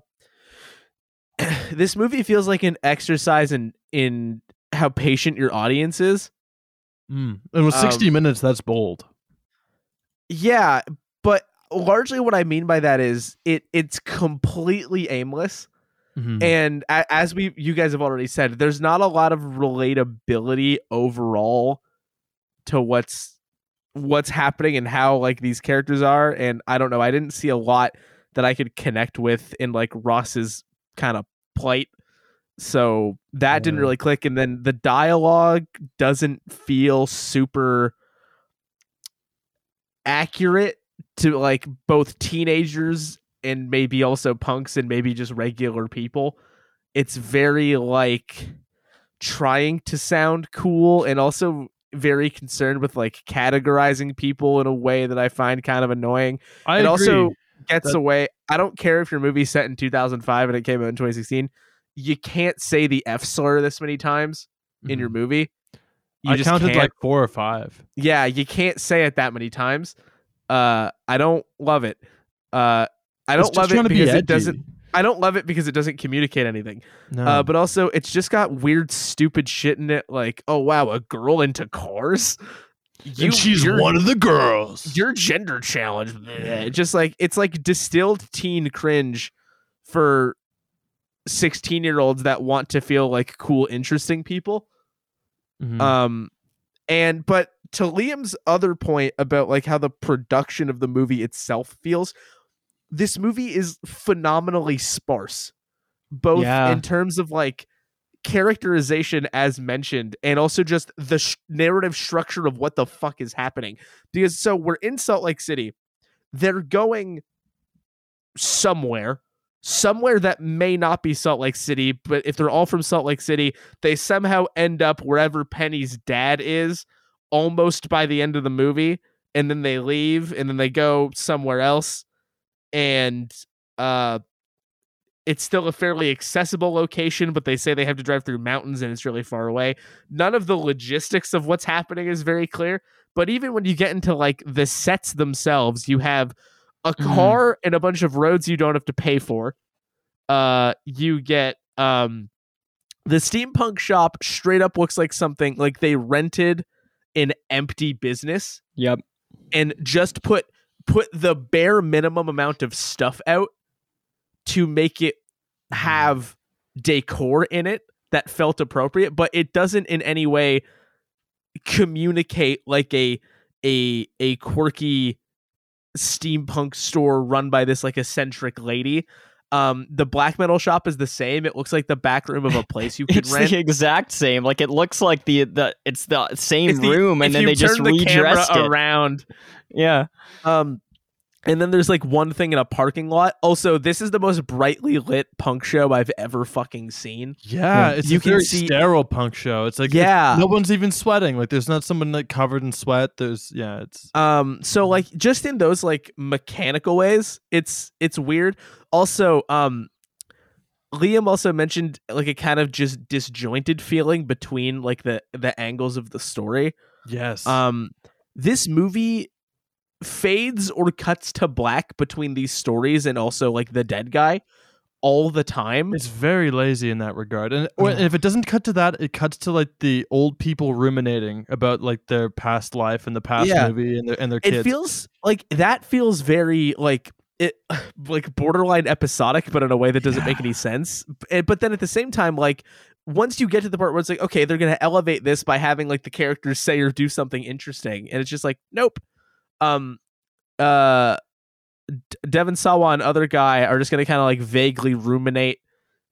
this movie feels like an exercise in in how patient your audience is. Mm. and with 60 Um, minutes that's bold Yeah, but largely what I mean by that is it it's completely aimless. Mhm. and a- as we you guys have already said there's not a lot of relatability overall to what's what's happening and how like these characters are and i don't know i didn't see a lot that i could connect with in like ross's kind of plight so that didn't really click and then the dialogue doesn't feel super accurate to like both teenagers and maybe also punks and maybe just regular people. It's very like trying to sound cool and also very concerned with like categorizing people in a way that I find kind of annoying. I it agree. also gets away. I don't care if your movie's set in 2005 and it came out in 2016. You can't say the F slur this many times in your Mhm. movie. You I just counted can't like four or five. yeah, you can't say it that many times. Uh, I don't love it. Uh, I don't love it to be because it doesn't. I don't love it because it doesn't communicate anything. No. Uh, but also, it's just got weird, stupid shit in it. Like, oh wow, a girl into cars. You, and she's one of the girls. You're gender challenge, Bleh. Just like it's like distilled teen cringe for sixteen year olds that want to feel like cool, interesting people. Mhm. Um, and but to Liam's other point about like how the production of the movie itself feels, this movie is phenomenally sparse, both Yeah. in terms of like characterization as mentioned and also just the sh- narrative structure of what the fuck is happening. Because so we're in Salt Lake City. They're going somewhere somewhere that may not be Salt Lake City but if they're all from Salt Lake City they somehow end up wherever Penny's dad is almost by the end of the movie and then they leave and then they go somewhere else and uh it's still a fairly accessible location but they say they have to drive through mountains and it's really far away none of the logistics of what's happening is very clear but even when you get into like the sets themselves you have a Mhm. car and a bunch of roads you don't have to pay for uh you get um the steampunk shop straight up looks like something like they rented an empty business Yep. and just put put the bare minimum amount of stuff out to make it have decor in it that felt appropriate, but it doesn't in any way communicate like a a a quirky steampunk store run by this like eccentric lady. Um, the black metal shop is the same. It looks like the back room of a place you could It's rent. the exact same. Like it looks like the the it's the same It's the- room, and then they just the redressed it. around. Yeah. Um, and then there's like one thing in a parking lot. Also, this is the most brightly lit punk show I've ever fucking seen. Yeah, Yeah. it's You a can very see- sterile punk show. It's like Yeah. no one's even sweating. Like there's not someone like covered in sweat. There's yeah, it's Um, so like just in those like mechanical ways, it's it's weird. Also, um, Liam also mentioned like a kind of just disjointed feeling between like the the angles of the story. yes. Um, this movie fades or cuts to black between these stories and also like the dead guy all the time. It's very lazy in that regard. And or if it doesn't cut to that, it cuts to like the old people ruminating about like their past life and the past Yeah. movie and their and their kids. it feels like that feels very like it like borderline episodic but in a way that doesn't make any sense eh, but then at the same time like once you get to the part where it's like okay they're gonna elevate this by having like the characters say or do something interesting and it's just like nope um uh D- devon sawa and other guy are just gonna kind of like vaguely ruminate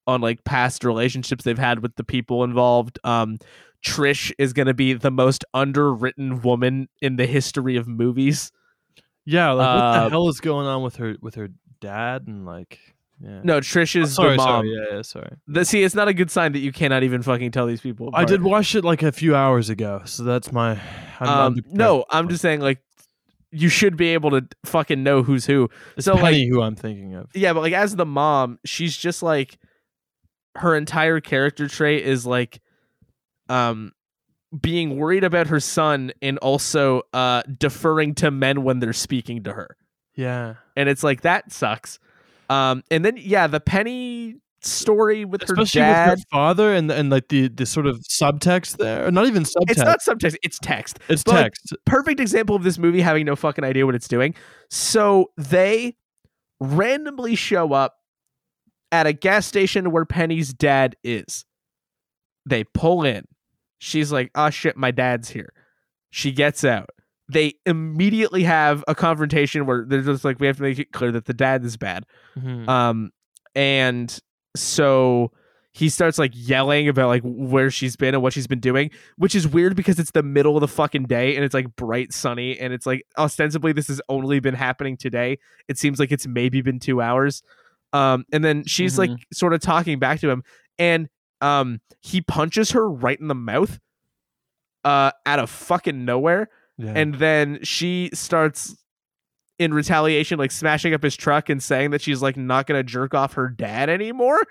on like past relationships they've had with the people involved um trish is gonna be the most underwritten woman in the history of movies yeah, like what uh, the hell is going on with her with her dad and like yeah. No, Trish Oh, is sorry, the mom. sorry, yeah, yeah, sorry. The, see, it's not a good sign that you cannot even fucking tell these people. I did watch it like a few hours ago, so that's my. I'm Um, no, I'm just saying, like, you should be able to fucking know who's who. It's so, like- Penny who I'm thinking of. Yeah, but like as the mom, she's just like her entire character trait is like, um, being worried about her son and also uh deferring to men when they're speaking to her. Yeah, And it's like that sucks. Um, and then yeah, the Penny story with especially her dad. with her father and and like the the sort of subtext there, not even subtext. it's not subtext, it's text. It's but, text. perfect example of this movie having no fucking idea what it's doing. So they randomly show up at a gas station where Penny's dad is. They pull in. She's like, oh shit, my dad's here. She gets out. They immediately have a confrontation where they're just like, we have to make it clear that the dad is bad. Mhm. Um, and so he starts like yelling about like where she's been and what she's been doing, which is weird because it's the middle of the fucking day and it's like bright sunny and it's like ostensibly this has only been happening today. It seems like it's maybe been two hours. Um, and then she's like sort of talking back to him and um he punches her right in the mouth uh out of fucking nowhere yeah. and then she starts in retaliation like smashing up his truck and saying that she's like not gonna jerk off her dad anymore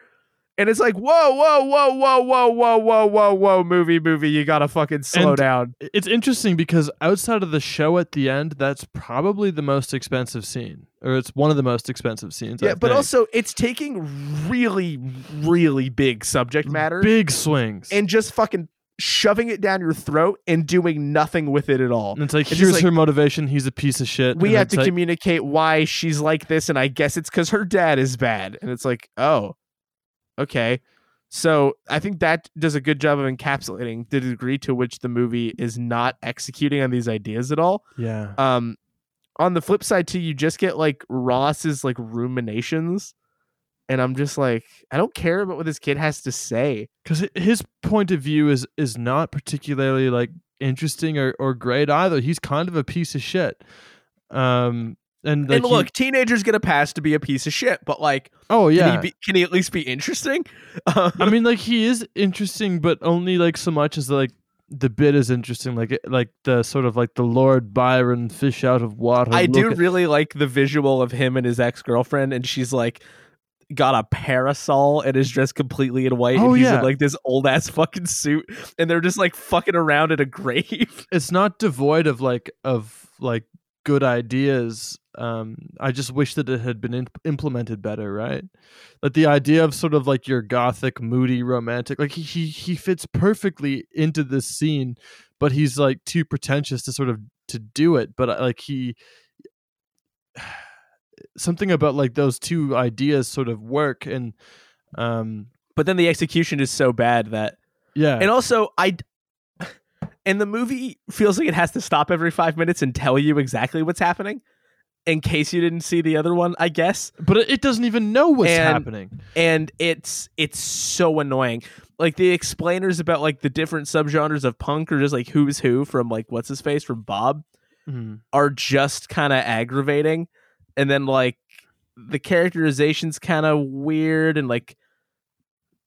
and it's like whoa whoa whoa whoa whoa whoa whoa whoa whoa movie movie you gotta fucking slow And- down it's interesting because outside of the show at the end, that's probably the most expensive scene, or it's one of the most expensive scenes. I yeah but think. also it's taking really really big subject matter big swings. and just fucking shoving it down your throat and doing nothing with it at all And it's like It's here's like- her motivation. He's a piece of shit. we and have to like, communicate why she's like this and i guess it's because her dad is bad and it's like oh okay so i think that does a good job of encapsulating the degree to which the movie is not executing on these ideas at all Yeah. um on the flip side too you just get like ross's like ruminations and i'm just like i don't care about what this kid has to say because his point of view is is not particularly like interesting or, or great either. He's kind of a piece of shit. Um, and like and he- look teenagers get a pass to be a piece of shit but like oh can, yeah, he be, can he at least be interesting Um, I mean like he is interesting, but only like so much as like the bit is interesting, like like the sort of like the Lord Byron fish out of water. I do at- really like the visual of him and his ex girlfriend, and she's like got a parasol and is dressed completely in white. Oh, and he's yeah. in like this old ass fucking suit, and they're just like fucking around at a grave. it's not devoid of like of like good ideas um i just wish that it had been imp- implemented better right like the idea of sort of like your gothic moody romantic like he he, he fits perfectly into this scene but he's like too pretentious to sort of to do it, but uh, like he something about like those two ideas sort of work and um but then the execution is so bad that yeah and also I and the movie feels like it has to stop every five minutes and tell you exactly what's happening in case you didn't see the other one, I guess. but it, doesn't even know what's And- happening. And it's it's so annoying. Like the explainers about like the different subgenres of punk or just like who's who from like what's his face from Bob Mhm. are just kind of aggravating. And then like the characterization's kind of weird and like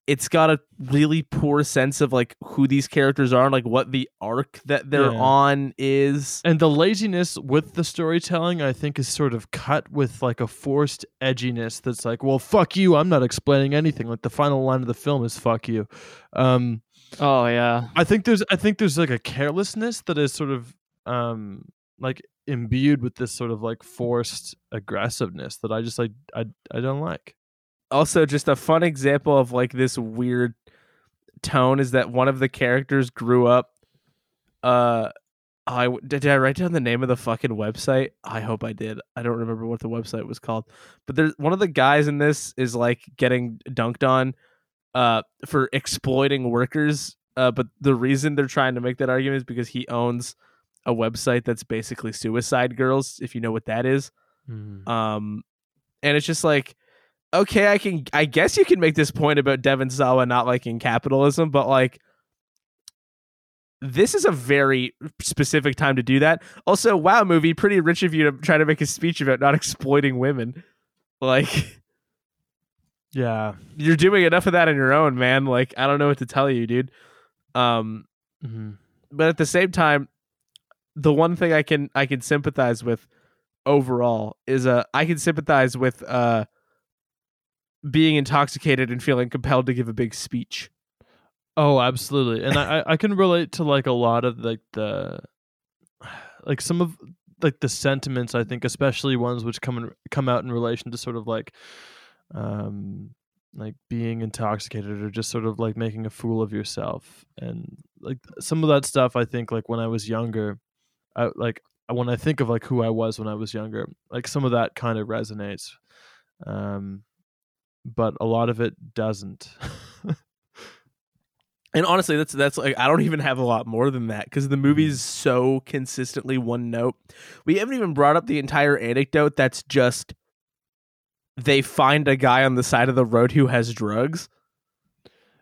it's got a really poor sense of like who these characters are and like what the arc that they're Yeah. on is. And the laziness with the storytelling, I think, is sort of cut with like a forced edginess that's like, well, fuck you, I'm not explaining anything. Like the final line of the film is fuck you. Um, Oh yeah. I think there's I think there's like a carelessness that is sort of um like imbued with this sort of like forced aggressiveness that I just like I I don't like. Also just a fun example of like this weird tone is that one of the characters grew up uh I did I write down the name of the fucking website? I hope I did. I don't remember what the website was called. But there's one of the guys in this is like getting dunked on uh for exploiting workers. Uh but the reason they're trying to make that argument is because he owns a website that's basically suicide girls, if you know what that is. Um and it's just like okay, I can I guess you can make this point about Devon Sawa not liking capitalism, but like this is a very specific time to do that. Also, wow, movie, pretty rich of you to try to make a speech about not exploiting women. Like Yeah. you're doing enough of that on your own, man. Like I don't know what to tell you, dude. Um hmm but at the same time, the one thing I can I can sympathize with overall is uh I can sympathize with uh being intoxicated and feeling compelled to give a big speech. Oh, absolutely. And I, I- can relate to like a lot of like the like some of like the sentiments I think especially ones which come in, come out in relation to sort of like um like being intoxicated or just sort of like making a fool of yourself and like some of that stuff I think like when I was younger I like when I think of like who I was when I was younger like some of that kind of resonates um but a lot of it doesn't And honestly, that's that's like I don't even have a lot more than that because the movie's so consistently one note. We haven't even brought up the entire anecdote that's just they find a guy on the side of the road who has drugs.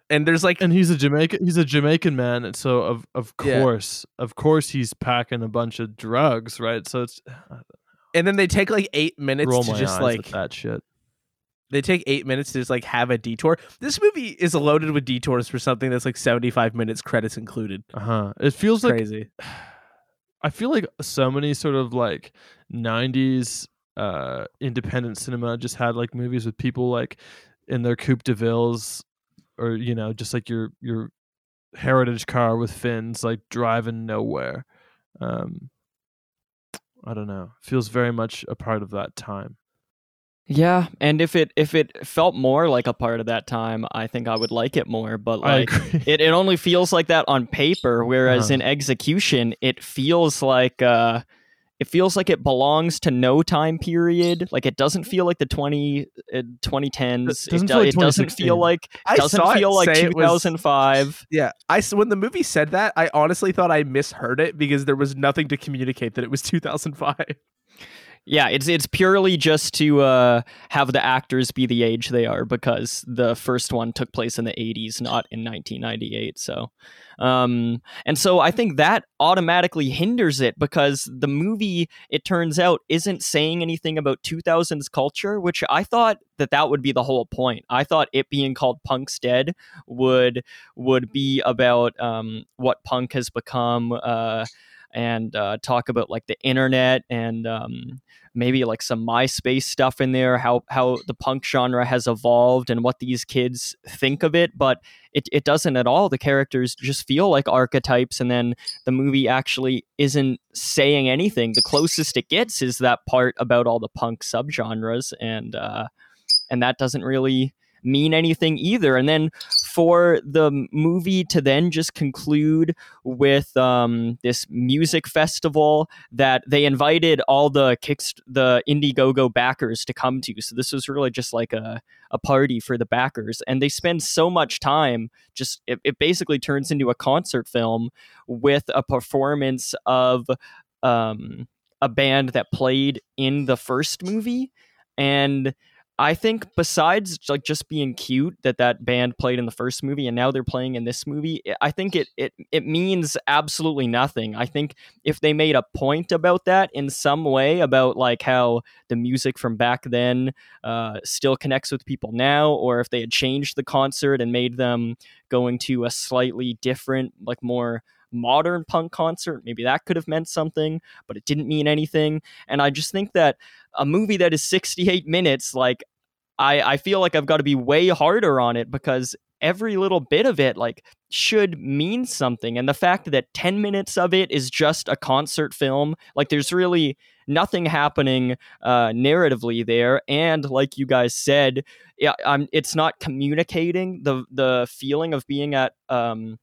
And there's like and he's a Jamaican he's a Jamaican man and so of of Yeah. course of course he's packing a bunch of drugs right so it's and then they take like eight minutes roll to just like at that shit they take eight minutes to just like have a detour. This movie is loaded with detours for something that's like 75 minutes credits included. uh-huh it feels like Crazy. I feel like so many sort of like 90s uh independent cinema just had like movies with people like in their coupe de villes or you know just like your your heritage car with fins like driving nowhere um I don't know feels very much a part of that time Yeah, and if it if it felt more like a part of that time, I think I would like it more. But like it, it only feels like that on paper, whereas Uh-huh. in execution, it feels like uh it feels like it belongs to no time period. Like it doesn't feel like the 20 uh, 2010s. It doesn't it, feel like it doesn't feel like I doesn't saw feel it like say was- 2005. Yeah, I when the movie said that, I honestly thought I misheard it because there was nothing to communicate that it was 2005. Yeah, it's it's purely just to uh, have the actors be the age they are because the first one took place in the 80s, not in 1998. So, um, and so I think that automatically hinders it because the movie, it turns out, isn't saying anything about 2000s culture, which I thought that that would be the whole point. I thought it being called Punk's Dead would would be about um, what punk has become. Uh, and uh, talk about like the internet and um, maybe like some MySpace stuff in there, how how the punk genre has evolved and what these kids think of it, but it, it doesn't at all. The characters just feel like archetypes, and then the movie actually isn't saying anything. The closest it gets is that part about all the punk subgenres, and uh, and that doesn't really mean anything either. And then for the movie to then just conclude with um, this music festival that they invited all the kicks the Indiegogo backers to come to. So this was really just like a a party for the backers, and they spend so much time. Just it, it basically turns into a concert film with a performance of um, a band that played in the first movie, and I think besides like just being cute that that band played in the first movie and now they're playing in this movie, I think it it it means absolutely nothing. I think if they made a point about that in some way about like how the music from back then uh, still connects with people now, or if they had changed the concert and made them going to a slightly different, like more modern punk concert. Maybe that could have meant something, but it didn't mean anything. And I just think that a movie that is 68 minutes, like I, I feel like I've got to be way harder on it because every little bit of it like should mean something and the fact that 10 minutes of it is just a concert film like there's really nothing happening uh narratively there and like you guys said yeah, I'm, it's not communicating the the feeling of being at um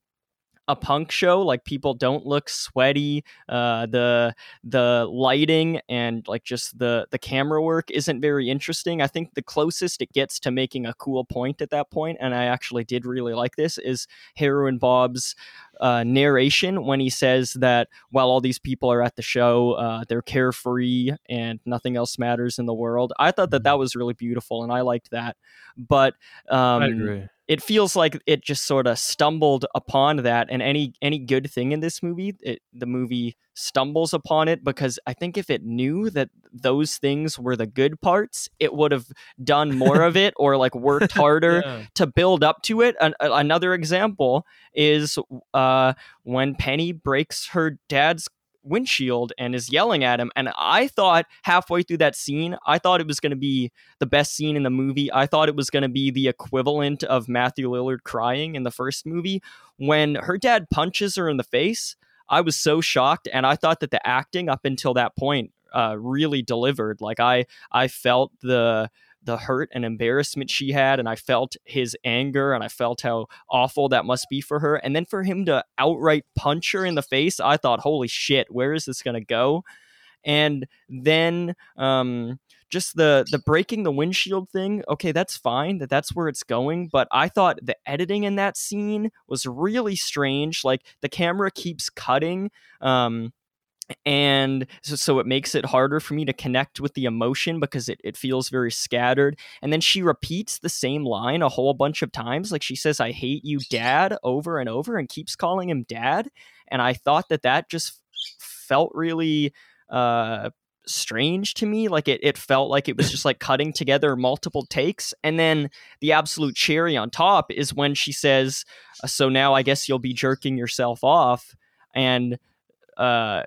a punk show like people don't look sweaty uh, the the lighting and like just the the camera work isn't very interesting i think the closest it gets to making a cool point at that point and i actually did really like this is heroin bob's uh, narration when he says that while all these people are at the show, uh, they're carefree and nothing else matters in the world. I thought that that was really beautiful, and I liked that. But um, I agree. It feels like it just sort of stumbled upon that, and any any good thing in this movie, it, the movie stumbles upon it because I think if it knew that those things were the good parts, it would have done more of it or like worked harder Yeah. to build up to it. An- another example is uh, when Penny breaks her dad's windshield and is yelling at him. And I thought halfway through that scene, I thought it was going to be the best scene in the movie. I thought it was going to be the equivalent of Matthew Lillard crying in the first movie. When her dad punches her in the face, I was so shocked. And I thought that the acting up until that point uh, really delivered. Like I, I felt the the hurt and embarrassment she had and I felt his anger and I felt how awful that must be for her. And then for him to outright punch her in the face I thought holy shit where is this going to go? And then um just the the breaking the windshield thing okay that's fine that that's where it's going but i thought the editing in that scene was really strange like the camera keeps cutting um and so, so it makes it harder for me to connect with the emotion because it, it feels very scattered. And then she repeats the same line a whole bunch of times like she says i hate you dad over and over and keeps calling him dad. And i thought that that just felt really uh strange to me like it, it felt like it was just like cutting together multiple takes. And then the absolute cherry on top is when she says "Uh, so now i guess you'll be jerking yourself off and uh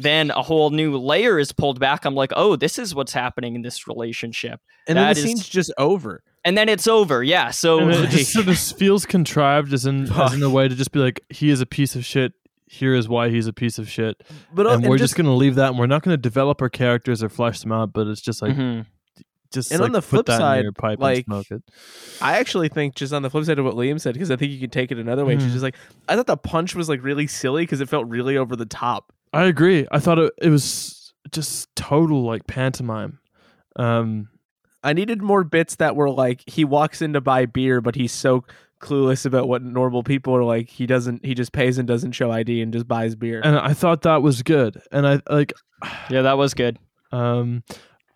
then a whole new layer is pulled back i'm like oh this is what's happening in this relationship And then That the is- scene's just over. and then it's over yeah so it like- just sort of feels contrived as in as in a way to just be like he is a piece of shit here is why he's a piece of shit But and uh, we're just, gonna leave that and we're not gonna develop our characters or flesh them out but it's just like Mhm. just And like, on the put flip that side, in your pipe like, and smoke it I actually think just on the flip side of what Liam said, because I think you can take it another way. She's Mhm. just like, I thought the punch was like really silly because it felt really over the top. I agree i thought it, it was just total like pantomime um I needed more bits that were like he walks in to buy beer, but he's so clueless about what normal people are like. He doesn't. He just pays and doesn't show ID and just buys beer. and i thought that was good and i like yeah that was good Um,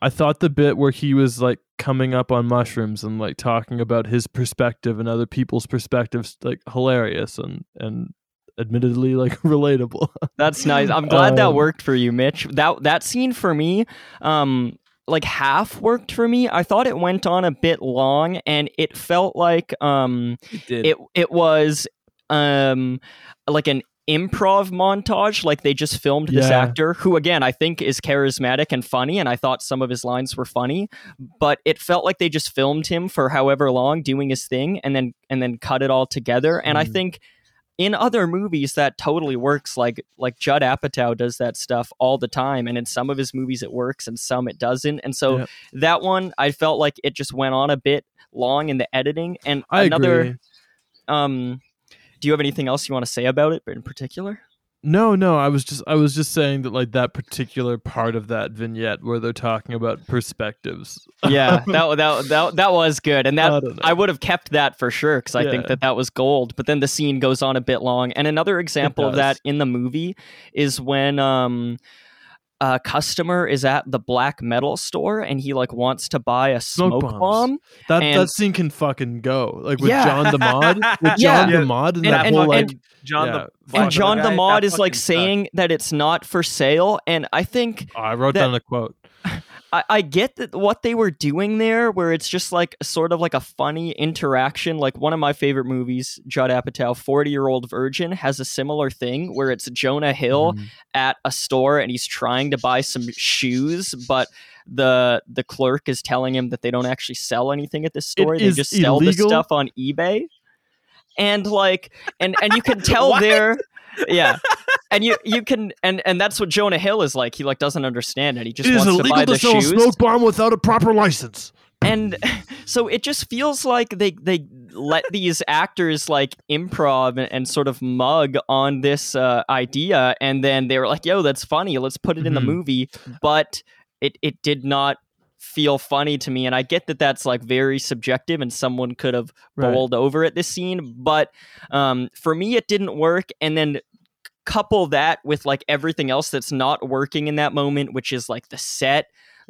I thought the bit where he was like coming up on mushrooms and like talking about his perspective and other people's perspectives, like hilarious and and admittedly like relatable. That's nice. I'm glad that Um, worked for you, Mitch. That that scene for me, um, like half worked for me. I thought it went on a bit long, and it felt like um, It it it was um, like an improv montage. Like they just filmed this Yeah. actor, who again I think is charismatic and funny, and I thought some of his lines were funny, but it felt like they just filmed him for however long doing his thing, and then and then cut it all together. And I Mhm. think in other movies that totally works. Like like Judd Apatow does that stuff all the time, and in some of his movies it works, and some it doesn't. And so Yeah. that one, I felt like it just went on a bit long in the editing. And I another, agree. um, do you have anything else you want to say about it in particular? No, no, I was just I was just saying that like that particular part of that vignette where they're talking about perspectives. Yeah, that that that that was good, and that I. I would have kept that for sure because I think that that was gold. But then the scene goes on a bit long, and another example of that in the movie is when um a customer is at the black metal store and he like wants to buy a Smoke smoke, bomb. That And- that scene can fucking go. Like with Yeah. John the Mod, with John Yeah. the Mod, and, And- that and- whole like and- John Yeah. the And And fucking John the guy, Mod is like fucking sucked. saying that it's not for sale, and I think oh, I wrote that- down a quote. I, I get that what they were doing there, where it's just like sort of like a funny interaction. Like one of my favorite movies, Judd Apatow, Forty Year Old Virgin, has a similar thing where it's Jonah Hill Mhm. at a store and he's trying to buy some shoes, but the the clerk is telling him that they don't actually sell anything at this store. they just sell the illegal? stuff on eBay. And like and and you can tell there yeah. And you you can and and that's what Jonah Hill is like. He like doesn't understand it. He just It is wants to buy illegal the to sell a smoke bomb without a proper license. and so it just feels like they they let these actors like improv and, and sort of mug on this uh, idea and then they were like yo that's funny let's put it in the Mhm. movie but it it did not feel funny to me and i get that that's like very subjective and someone could have Right. bowled over at this scene but um, for me it didn't work and then couple that with like everything else that's not working in that moment which is like the set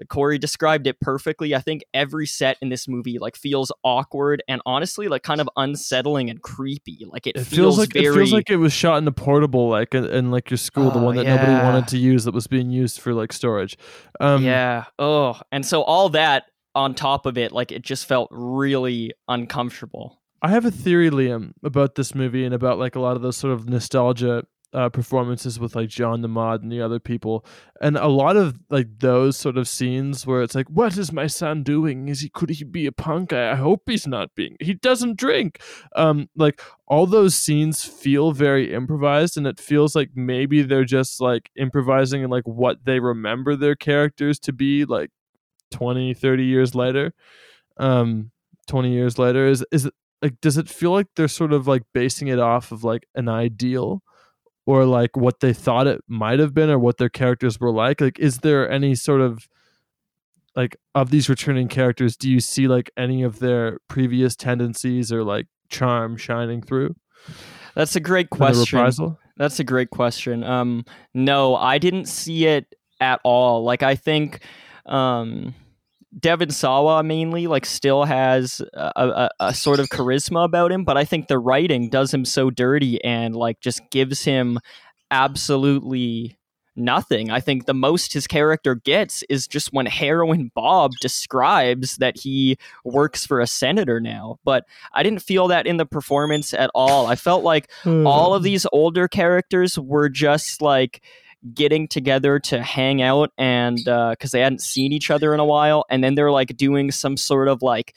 Corey described it perfectly. I think every set in this movie like feels awkward and honestly like kind of unsettling and creepy. Like it, It feels, feels like very it feels like it was shot in a portable, like in, in like your school, the one that nobody wanted to use that was being used for like storage. Um, yeah. Oh, and so all that on top of it, like it just felt really uncomfortable. I have a theory, Liam, about this movie and about like a lot of those sort of nostalgia uh, performances with like John the Mod and the other people, and a lot of like those sort of scenes where it's like, "What is my son doing? Is he could he be a punk? I, I hope he's not being. He doesn't drink." Um, like all those scenes feel very improvised, and it feels like maybe they're just like improvising and like what they remember their characters to be like 20, 30 years later. Um, 20 years later is is it like does it feel like they're sort of like basing it off of like an ideal or like what they thought it might have been or what their characters were like like is there any sort of like of these returning characters do you see like any of their previous tendencies or like charm shining through That's a great question. That's a great question. Um, no, I didn't see it at all. Like I think um, Devon Sawa mainly like still has a, a, a sort of charisma about him, but I think the writing does him so dirty and like just gives him absolutely nothing. I think the most his character gets is just when Heroin Bob describes that he works for a senator now. But I didn't feel that in the performance at all. I felt like hmm. all of these older characters were just like getting together to hang out and uh, because they hadn't seen each other in a while and then they're like doing some sort of like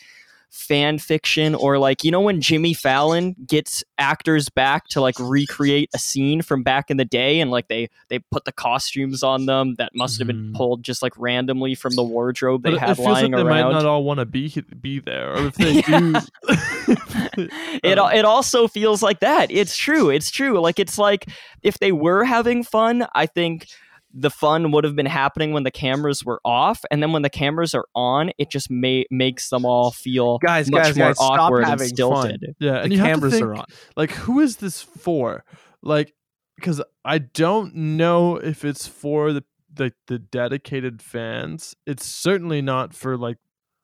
fan fiction or like you know when Jimmy Fallon gets actors back to like recreate a scene from back in the day and like they they put the costumes on them that must have been Mhm. pulled just like randomly from the wardrobe they but had it feels lying like they around might not all want to be be there or if they do it Um, it also feels like that. It's true. It's true. Like it's like if they were having fun, I think the fun would have been happening when the cameras were off, and then when the cameras are on, it just ma- makes them all feel Guys, much guys, more guys, stop awkward and having stilted. yeah and you have to cameras think, are on. like who is this for like because i don't know if it's for the the, the dedicated fans it's certainly not for like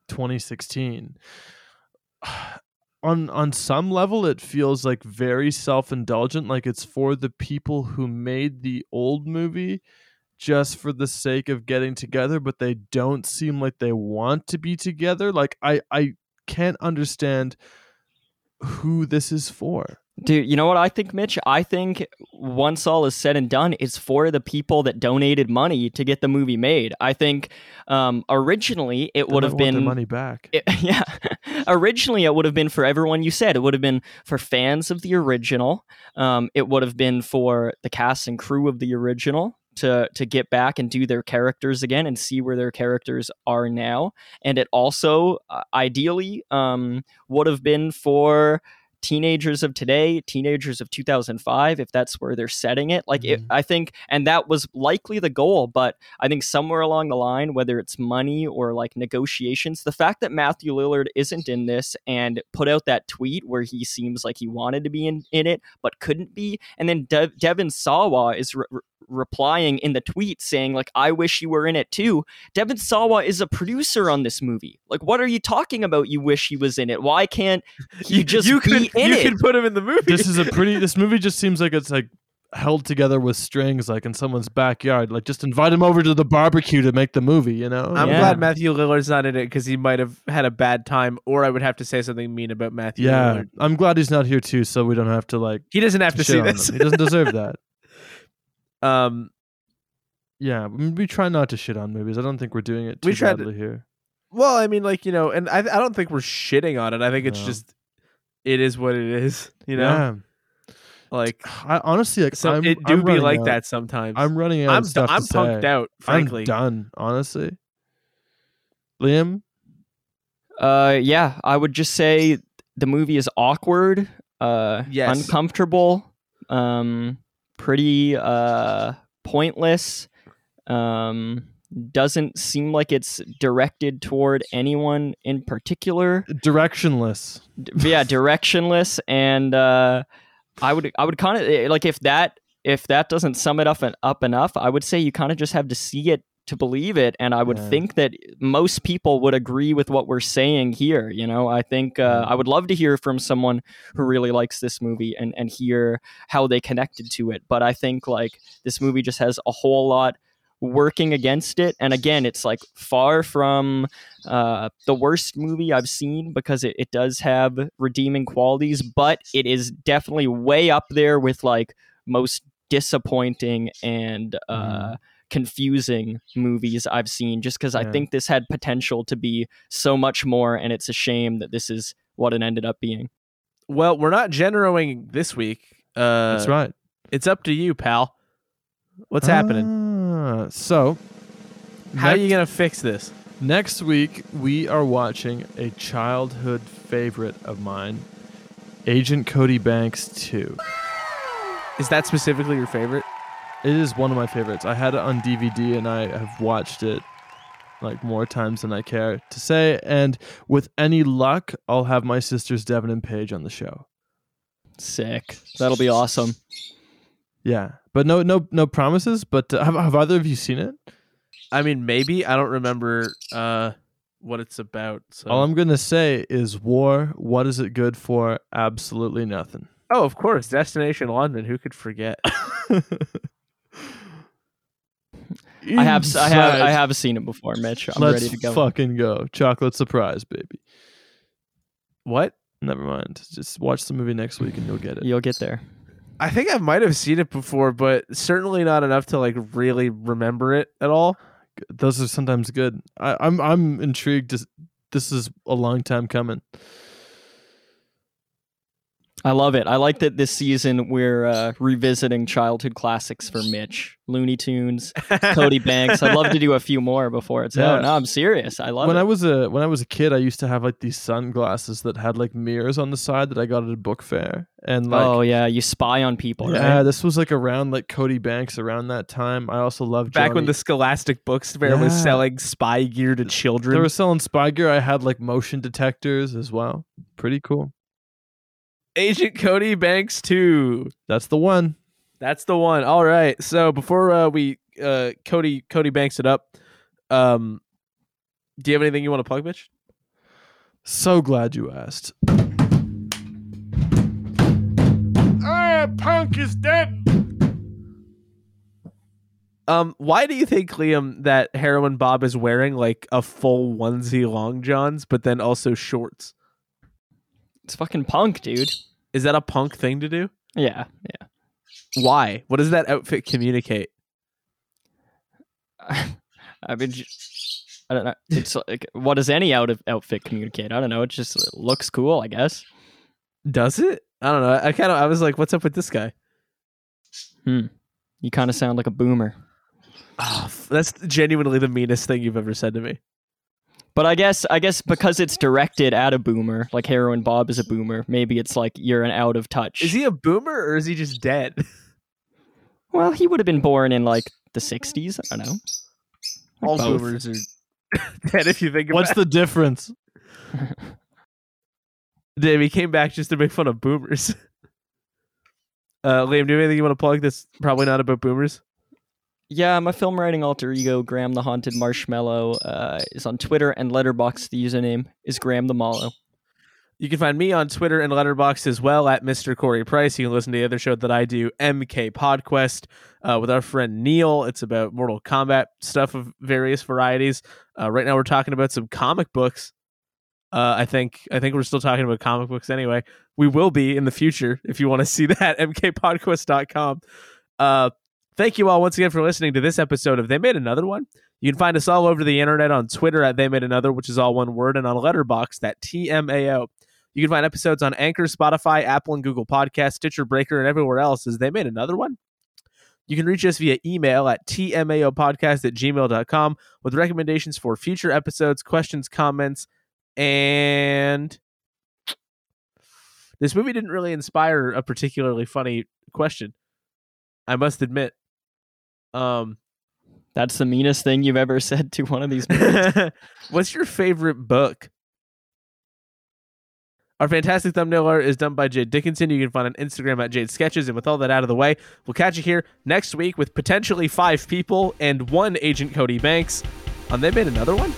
2016 on on some level it feels like very self-indulgent like it's for the people who made the old movie just for the sake of getting together but they don't seem like they want to be together like i i can't understand who this is for Dude, you know what I think, Mitch? I think once all is said and done, it's for the people that donated money to get the movie made. I think um, originally it would have been money back. it- yeah. Originally, it would have been for everyone you said. It would have been for fans of the original. Um, it would have been for the cast and crew of the original to to get back and do their characters again and see where their characters are now. And it also, uh, ideally, um, would have been for teenagers of today teenagers of 2005 if that's where they're setting it like it, Mhm. i think and that was likely the goal but I think somewhere along the line, whether it's money or like negotiations, the fact that Matthew Lillard isn't in this and put out that tweet where he seems like he wanted to be in, in it but couldn't be, and then De- Devon Sawa is re- replying in the tweet saying like I wish you were in it too. Devon Sawa is a producer on this movie. Like, what are you talking about? You wish he was in it. Why can't he just you be could in you it? could put him in the movie. this is a pretty. This movie just seems like it's like held together with strings, like in someone's backyard. Like just invite him over to the barbecue to make the movie. You know. I'm Yeah. glad Matthew Lillard's not in it because he might have had a bad time, or I would have to say something mean about Matthew yeah, Lillard. I'm glad he's not here too, so we don't have to like He doesn't have to shit see this. him. He doesn't deserve that. Um, Yeah, we try not to shit on movies. I don't think we're doing it too We tried to- badly here. well, I mean, like you know, and I I don't think we're shitting on it. I think it's No. just it is what it is. You know, yeah. like I honestly like so I'm, it do I'm be like out. that sometimes. I'm running out I'm of stuff I'm to punked say. out. Frankly, I'm done. Honestly, Liam. Uh, yeah, I would just say the movie is awkward, uh, Yes. uncomfortable, um, pretty uh, pointless. Um, doesn't seem like it's directed toward anyone in particular. Directionless. D- yeah, directionless, and uh, I would I would kind of like if that if that doesn't sum it up and up enough, I would say you kind of just have to see it to believe it and i would Yeah. think that most people would agree with what we're saying here you know? I think uh, i would love to hear from someone who really likes this movie and and hear how they connected to it but i think like this movie just has a whole lot working against it and again it's like far from uh, the worst movie i've seen because it, it does have redeeming qualities but it is definitely way up there with like most disappointing and uh, confusing movies I've seen just because I think this had potential to be so much more, and it's a shame that this is what it ended up being. well, we're not generoing this week. Uh, That's right. It's up to you, pal. What's happening? Ah, So, How are you gonna fix this? next week we are watching a childhood favorite of mine, Agent Cody Banks 2. Is that specifically your favorite? It is one of my favorites. I had it on DVD and I have watched it like more times than I care to say. And with any luck, I'll have my sisters Devin and Paige on the show. Sick. That'll be awesome. Yeah, but no, no, no promises. But uh, have, have either of you seen it? I mean, maybe I don't remember uh, what it's about. So. All I'm gonna say is war. What is it good for? Absolutely nothing. oh, of course, Destination London. Who could forget? I have, s- I have, I Inside. have seen it before, Mitch. I'm Let's ready to go. fucking go. Chocolate surprise, baby. what? Never mind. Just watch the movie next week and you'll get it. You'll get there. I think I might have seen it before, but certainly not enough to like really remember it at all. Those are sometimes good. I, I'm I'm intrigued. This is a long time coming. I love it. I like that this season we're uh, revisiting childhood classics for Mitch. Looney Tunes, Cody Banks. I'd love to do a few more before it's Yeah. out. No, I'm serious. I love when it. I was a when I was a kid, I used to have like these sunglasses that had like mirrors on the side that I got at a book fair, and like oh yeah, you spy on people, yeah, right? this was like around like Cody Banks around that time. I also loved Back when the Scholastic Books Fair was selling spy gear to children. they were selling spy gear. I had like motion detectors as well. Pretty cool. Agent Cody Banks 2. That's the one. That's the one. All right. So before uh, we uh, Cody Cody Banks it up, um, do you have anything you want to plug, Mitch? So glad you asked. Ah, punk is dead. Um, why do you think Liam that heroin Bob is wearing like a full onesie long johns, but then also shorts? It's fucking punk, dude. Is that a punk thing to do? Yeah, yeah. Why? What does that outfit communicate? I mean, I don't know. It's like, what does any out of outfit communicate? I don't know. It just looks cool, I guess. Does it? I don't know. I kind of I was like, what's up with this guy? Hmm. You kind of sound like a boomer. Oh, that's genuinely the meanest thing you've ever said to me. But I guess I guess because it's directed at a boomer, like Heroin Bob is a boomer, maybe it's like you're an out of touch. Is he a boomer or is he just dead? Well, he would have been born in like the '60s. I don't know. Or All both. boomers are dead if you think about it. What's the difference? it. Dave, he came back just to make fun of boomers. Uh, Liam, do you have anything you want to plug that's probably not about boomers? Yeah, my film writing alter ego, Graham the Haunted Marshmallow, uh, is on Twitter and Letterboxd. The username is Graham the Mallow. You can find me on Twitter and Letterboxd as well at Mr. Corey Price. You can listen to the other show that I do, MK Podquest, uh, with our friend Neil. It's about Mortal Kombat stuff of various varieties. Uh, right now, we're talking about some comic books. Uh, I think I think we're still talking about comic books anyway. We will be in the future if you want to see that. MKPodquest.com. Uh, thank you all once again for listening to this episode of They Made Another One. You can find us all over the internet on Twitter at They Made Another, which is all one word, and on Letterboxd that TMAO. You can find episodes on Anchor, Spotify, Apple, and Google Podcasts, Stitcher Breaker, and everywhere else as they made another one. You can reach us via email at tmaopodcast at gmail.com with recommendations for future episodes, questions, comments, and this movie didn't really inspire a particularly funny question. I must admit. Um, that's the meanest thing you've ever said to one of these. What's your favorite book? Our fantastic thumbnail art is done by Jade Dickinson. You can find on Instagram at Jade Sketches. And with all that out of the way, we'll catch you here next week with potentially five people and one agent Cody Banks. And they made another one?